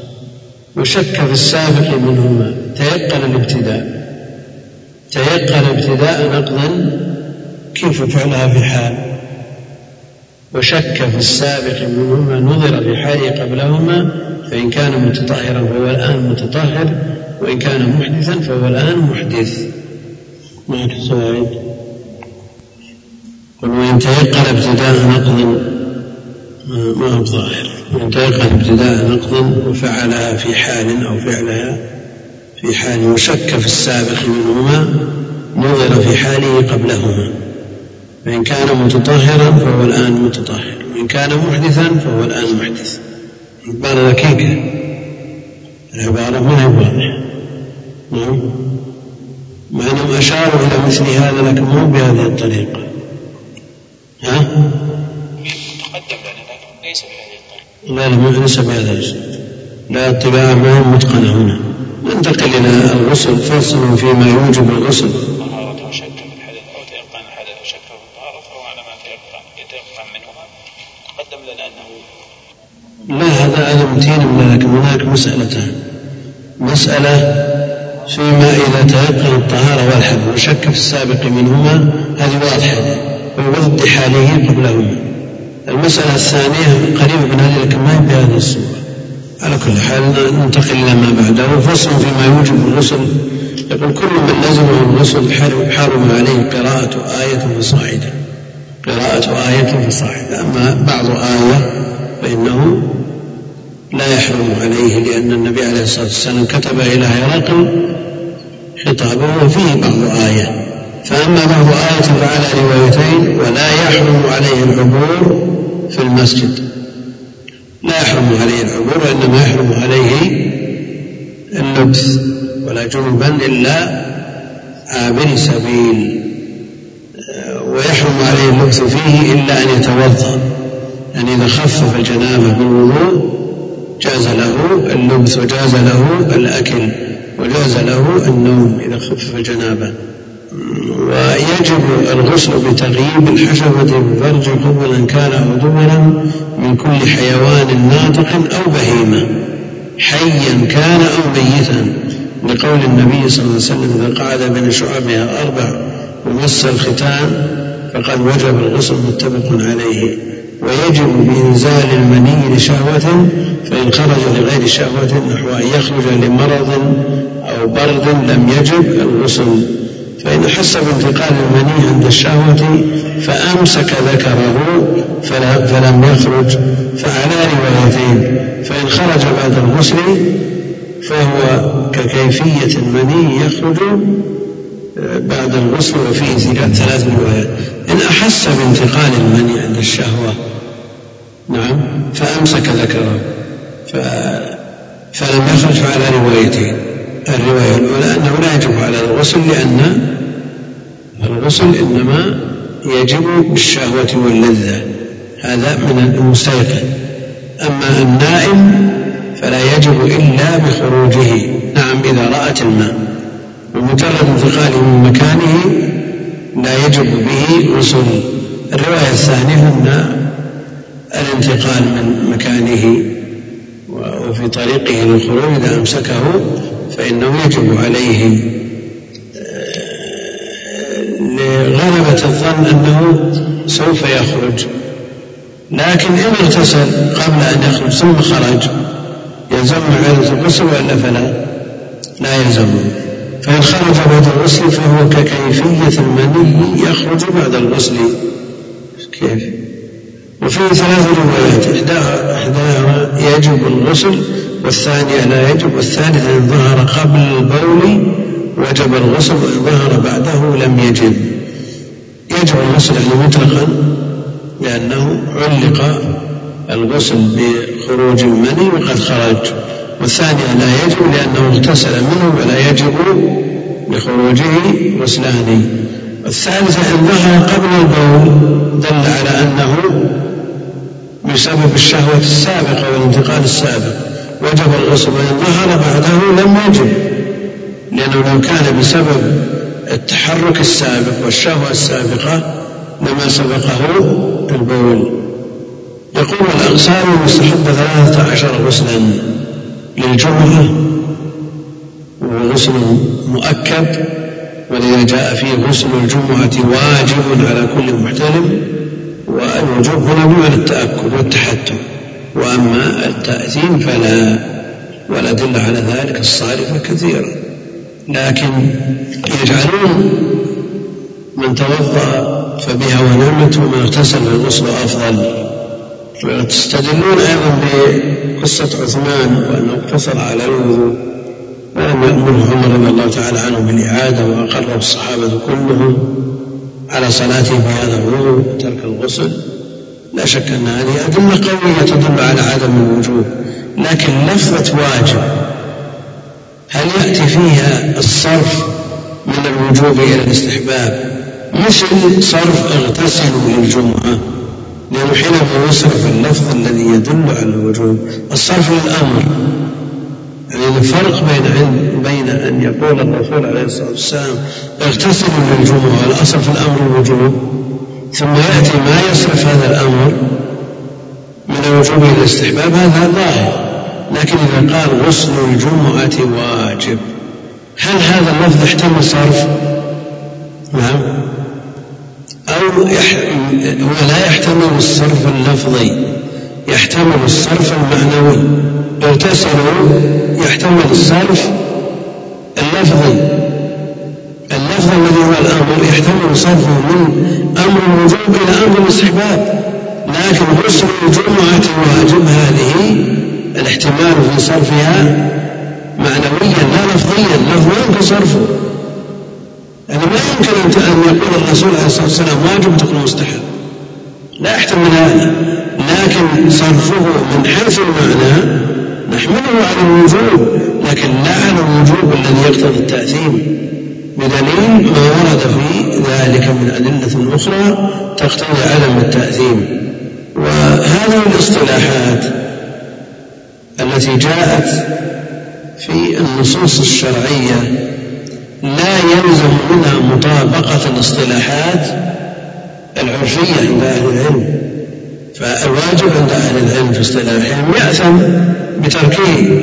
وشك في السابق منهما. تيقن الابتداء. تيقن ابتداء نقضا. كيف فعلها في حال وشك في السابق منهما نظر في حاله قبلهما فإن كان متطهرا فهو الآن متطهر وإن كان محدثا فهو الآن محدث. معك سعيد. قل وإن تيقن ابتداء نقض ما هو ظاهر. وإن تيقن ابتداء نقض وفعلها في حال أو فعلها في حال وشك في السابق منهما نظر في حاله قبلهما. فإن كان متطهرا فهو الآن متطهر وإن كان محدثا فهو الآن محدث. عبارة دقيقة العبارة ما هي واضحة. نعم. أشاروا إلى مثل هذا لكن مو بهذه الطريقة. ها؟ تقدم لكن ليس بهذه الطريقة لا لا ليس بهذا الاسم. لا اتباع ما هي متقنة هنا. ننتقل إلى الغسل فصل فيما يوجب الغسل طهارة شك في الحدث أو تيقن الحدث شك في الطهارة فهو على ما تيقن يتيقن منهما تقدم لنا أنه لا هذا هذا متين لكن هناك مسألتان مسألة فيما إذا تيقن الطهارة والحدث وشك في السابق منهما هذه واضحة. ويوضح حاله قبلهما. المسألة الثانية قريبة من هذه لكن ما هي بهذه الصورة. على كل حال ننتقل إلى ما بعده؟ فصل فيما يوجب الغسل يقول كل من لزمه الغسل حرم عليه قراءة آية فصاعدا قراءة آية فصاعدا أما بعض آية فإنه لا يحرم عليه لأن النبي عليه الصلاة والسلام كتب إلى هرقل خطابه وفيه بعض آية. فأما بعض آية فعلى روايتين ولا يحرم عليه العبور في المسجد. لا يحرم عليه العبور وإنما يحرم عليه اللبس. ولا جنبا إلا عابر سبيل. ويحرم عليه اللبس فيه إلا أن يتوضأ. يعني إذا خفف الجنابة بالوضوء جاز له اللبس وجاز له الأكل وجاز له النوم إذا خفف الجنابة. ويجب الغسل بتغييب الحشفة بفرج قبلا كان أو دبرا من كل حيوان ناطق أو بهيمة. حيا كان أو ميتا. لقول النبي صلى الله عليه وسلم إذا قعد بين شعبها أربع ومس الختان فقد وجب الغسل متفق عليه. ويجب بإنزال المني لشهوة فإن خرج لغير شهوة نحو أن يخرج لمرض أو برد لم يجب الغسل. فإن حس بانتقال المني عند الشهوة فأمسك ذكره فلم يخرج. فعلى روايتين فإن خرج بعد الغسل فهو ككيفية المني يخرج بعد الغسل وفيه ثلاث روايات. إن أحس بانتقال المني عند الشهوة نعم فأمسك ذكره. فلم يخرج فعلى روايتين. الرواية الأولى أنه لا يجب على الغسل لأن الغسل إنما يجب بالشهوة واللذة. هذا من المستيقظ أما النائم فلا يجب إلا بخروجه. نعم إذا رأت الماء. ومجرد انتقاله من مكانه لا يجب به غسل الرواية الثانية أن الانتقال من مكانه وفي طريقه للخروج إذا أمسكه فإنه يجب عليه لغلبة الظن أنه سوف يخرج. لكن إن اغتسل قبل أن يخرج ثم خرج يلزم عادة الغسل وإلا فلا لا يلزم. فإن خرج بعد الغسل فهو ككيفية المني يخرج بعد الغسل. كيف؟ وفيه ثلاث روايات إحداها إحداها يجب الغسل والثانية لا يجب والثالثة إن ظهر قبل البول وجب الغسل وإن ظهر بعده لم يجب. يجب الغسل يعني مطلقا لأنه علق الغسل بخروج المني وقد خرج. والثانية لا يجب لأنه اغتسل منه ولا يجب لخروجه غسلان. والثالثة إن ظهر قبل البول دل على أنه بسبب الشهوة السابقة والانتقال السابق. وجب الغسل وإن ظهر بعده لم يجب لأنه لو كان بسبب التحرك السابق والشهوة السابقة لما سبقه البول. يقول الأغسال المستحبة ثلاثة عشر غسلا للجمعة وغسل مؤكد ولذا جاء فيه غسل الجمعة واجب على كل محتلم والوجوب هنا بمعنى التأكد والتحتم. وأما التأثيم فلا والأدلة على ذلك الصارفة كثيرة لكن يجعلون من توضأ فبها ونعمت ومن اغتسل فالغسل أفضل. وتستدلون أيضا بقصة عثمان وأنه اقتصر على الوضوء ولم يأمره عمر رضي الله تعالى عنه بالإعادة وأقره الصحابة كلهم على صلاته بهذا الوضوء وترك الغسل. لا شك أن هذه أدلة قوية تدل على عدم الوجوب لكن لفظة واجب هل يأتي فيها الصرف من الوجوب إلى الاستحباب؟ مثل صرف اغتسلوا للجمعة. لأنه حينما يصرف اللفظ الذي يدل على الوجوب الصرف للأمر يعني الفرق بين بين أن يقول الرسول عليه الصلاة والسلام اغتسلوا للجمعة الأصل في الأمر الوجوب ثم يأتي ما يصرف هذا الأمر من الوجوب إلى الاستحباب هذا ظاهر. لكن إذا قال غسل الجمعة واجب هل هذا اللفظ يحتمل صرف؟ نعم. أو. ولا يحتمل الصرف اللفظي يحتمل الصرف المعنوي. اغتسلوا يحتمل الصرف اللفظي. اللفظ الذي هو الأمر يحتمل صرفه من أمر الوجوب إلى أمر الاستحباب. لكن غسل الجمعة واجب هذه الاحتمال في صرفها معنويا لا لفظيا له ما يمكن صرفه يعني ما يمكن أن يقول الرسول عليه الصلاة والسلام واجب تقول مستحب لا يحتمل هذا. لكن صرفه من حيث المعنى نحمله على الوجوب. لكن لا على الوجوب الذي يقتضي التأثيم. بدليل ما ورد في ذلك من أدلة أخرى تقتضي عدم التأثيم. وهذه الاصطلاحات التي جاءت في النصوص الشرعية لا يلزم منها مطابقة الاصطلاحات العرفية عند أهل العلم. فالواجب عند أهل العلم في اصطلاحهم يأثم بتركه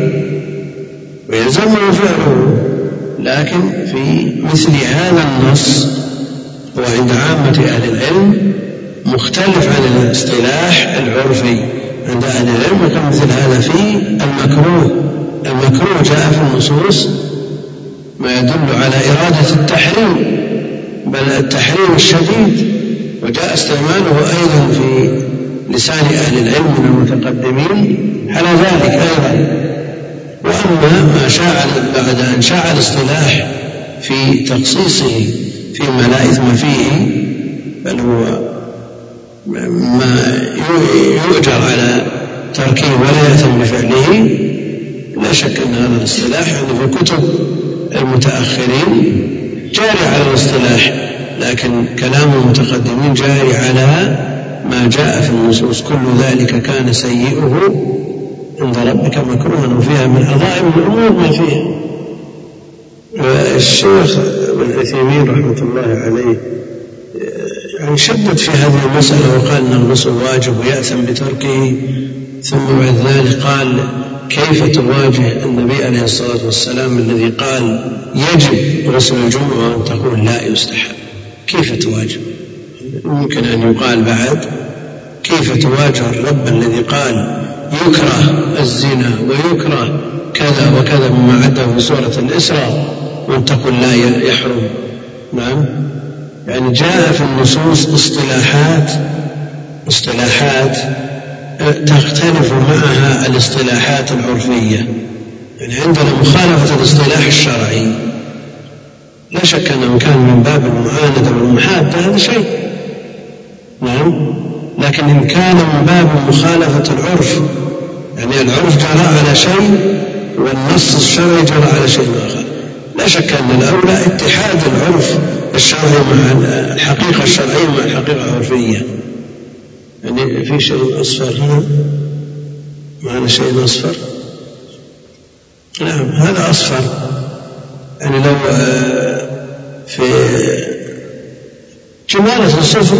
ويلزمه فعله لكن في مثل هذا النص وعند عامة أهل العلم مختلف عن الاصطلاح العرفي. عند أهل العلم وكان مثل هذا في المكروه. المكروه جاء في النصوص ما يدل على إرادة التحريم بل التحريم الشديد. وجاء استعماله أيضا في لسان أهل العلم من المتقدمين على ذلك أيضا. وأما ما شاع بعد أن شاع الاصطلاح في تخصيصه فيما لا إثم فيه بل هو ما يؤجر على تركه ولا يأثم بفعله لا شك أن هذا الاصطلاح يعني في كتب المتأخرين جاري على الاصطلاح لكن كلام المتقدمين جاري على ما جاء في النصوص. كل ذلك كان سيئه عند ربك مكروها وفيها من عظائم الأمور ما فيها. الشيخ ابن عثيمين رحمة الله عليه يعني شدد في هذه المسألة وقال أن الغسل واجب ويأثم بتركه ثم بعد ذلك قال كيف تواجه النبي عليه الصلاة والسلام الذي قال يجب غسل الجمعة وأن تقول لا يستحب؟ كيف تواجه؟ ممكن أن يقال بعد. كيف تواجه الرب الذي قال يكره الزنا ويكره كذا وكذا مما عده في سورة الإسراء وأن تقول لا يحرم؟ نعم. يعني جاء في النصوص اصطلاحات اصطلاحات تختلف معها الاصطلاحات العرفية يعني عندنا مخالفة الاصطلاح الشرعي. لا شك أنه كان من باب المعاندة والمحادة هذا شيء. نعم. لكن إن كان من باب مخالفة العرف يعني العرف جرى على شيء والنص الشرعي جرى على شيء آخر. لا شك أن الأولى اتحاد العرف الشرعي مع الحقيقة الشرعية مع الحقيقة العرفية. يعني في شيء أصفر هنا؟ معنا شيء أصفر؟ نعم هذا أصفر. يعني لو آه، في جمالة الصفر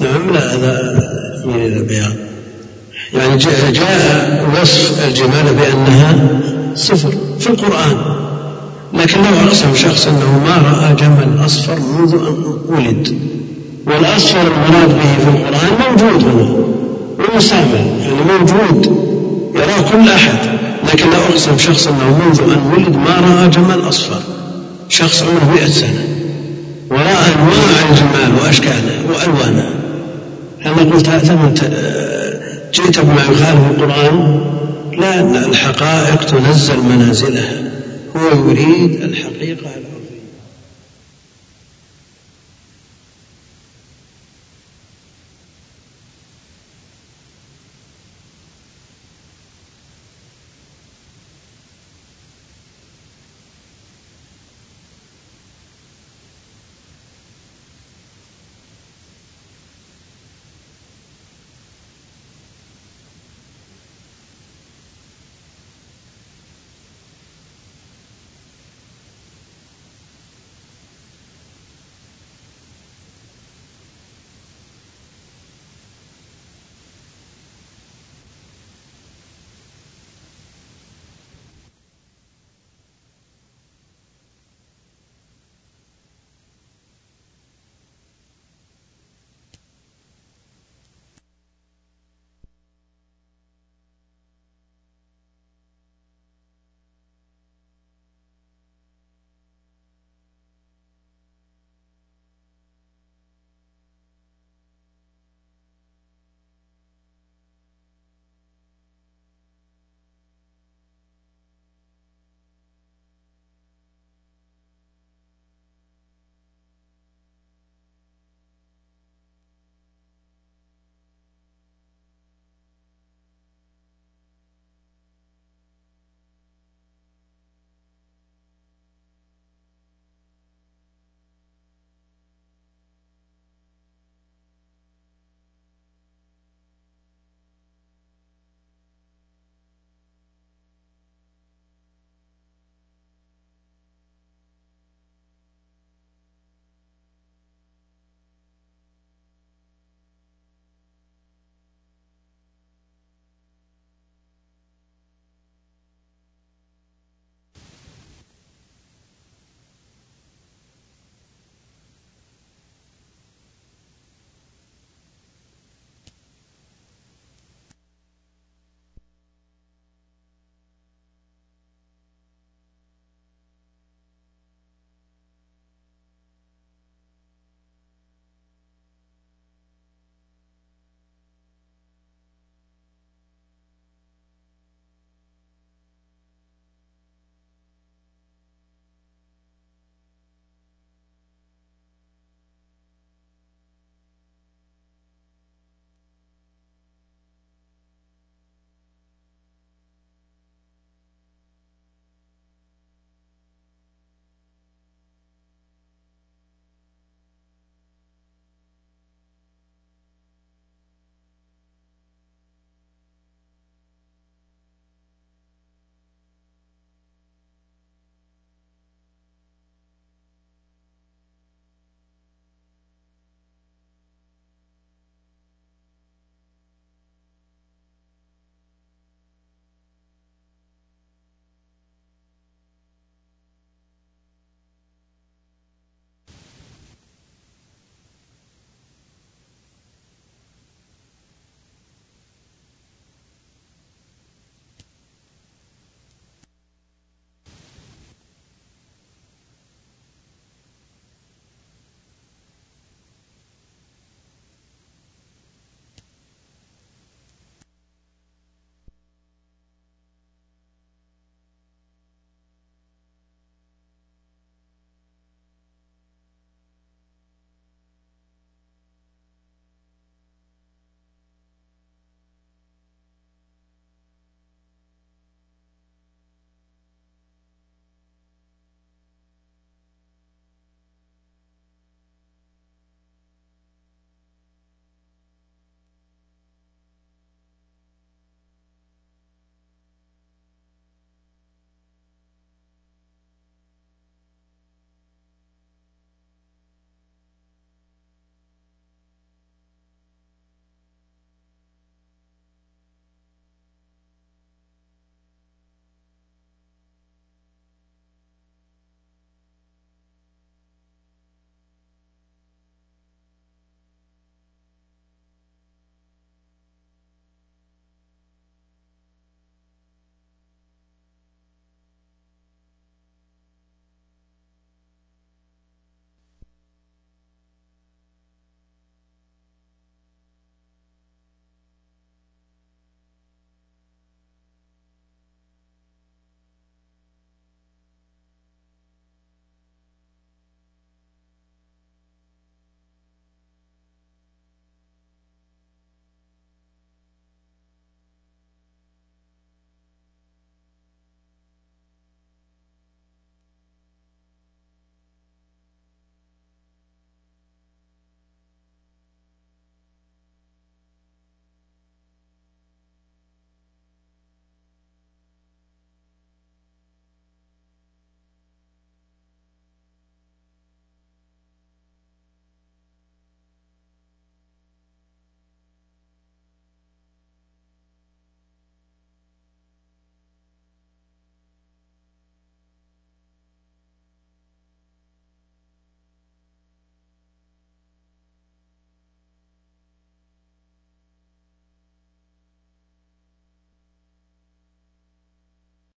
نعم لا هذا من البياض يعني جاء, جاء وصف الجمال بأنها صفر في القرآن. لكن لو أقسم شخص أنه ما رأى جمل أصفر منذ أن ولد. والأصفر المراد به في القرآن موجود هنا ومستعمل يعني موجود يراه كل أحد لكن لو أقسم شخص أنه منذ أن ولد ما رأى جمل أصفر شخص عمره مئة سنة ورأى أنواع الجمال وأشكاله وألوانه. هل قلت ثم جئت بما يخالف القرآن لا الحقائق تنزل منازلها هو يريد الحقيقة. العرفية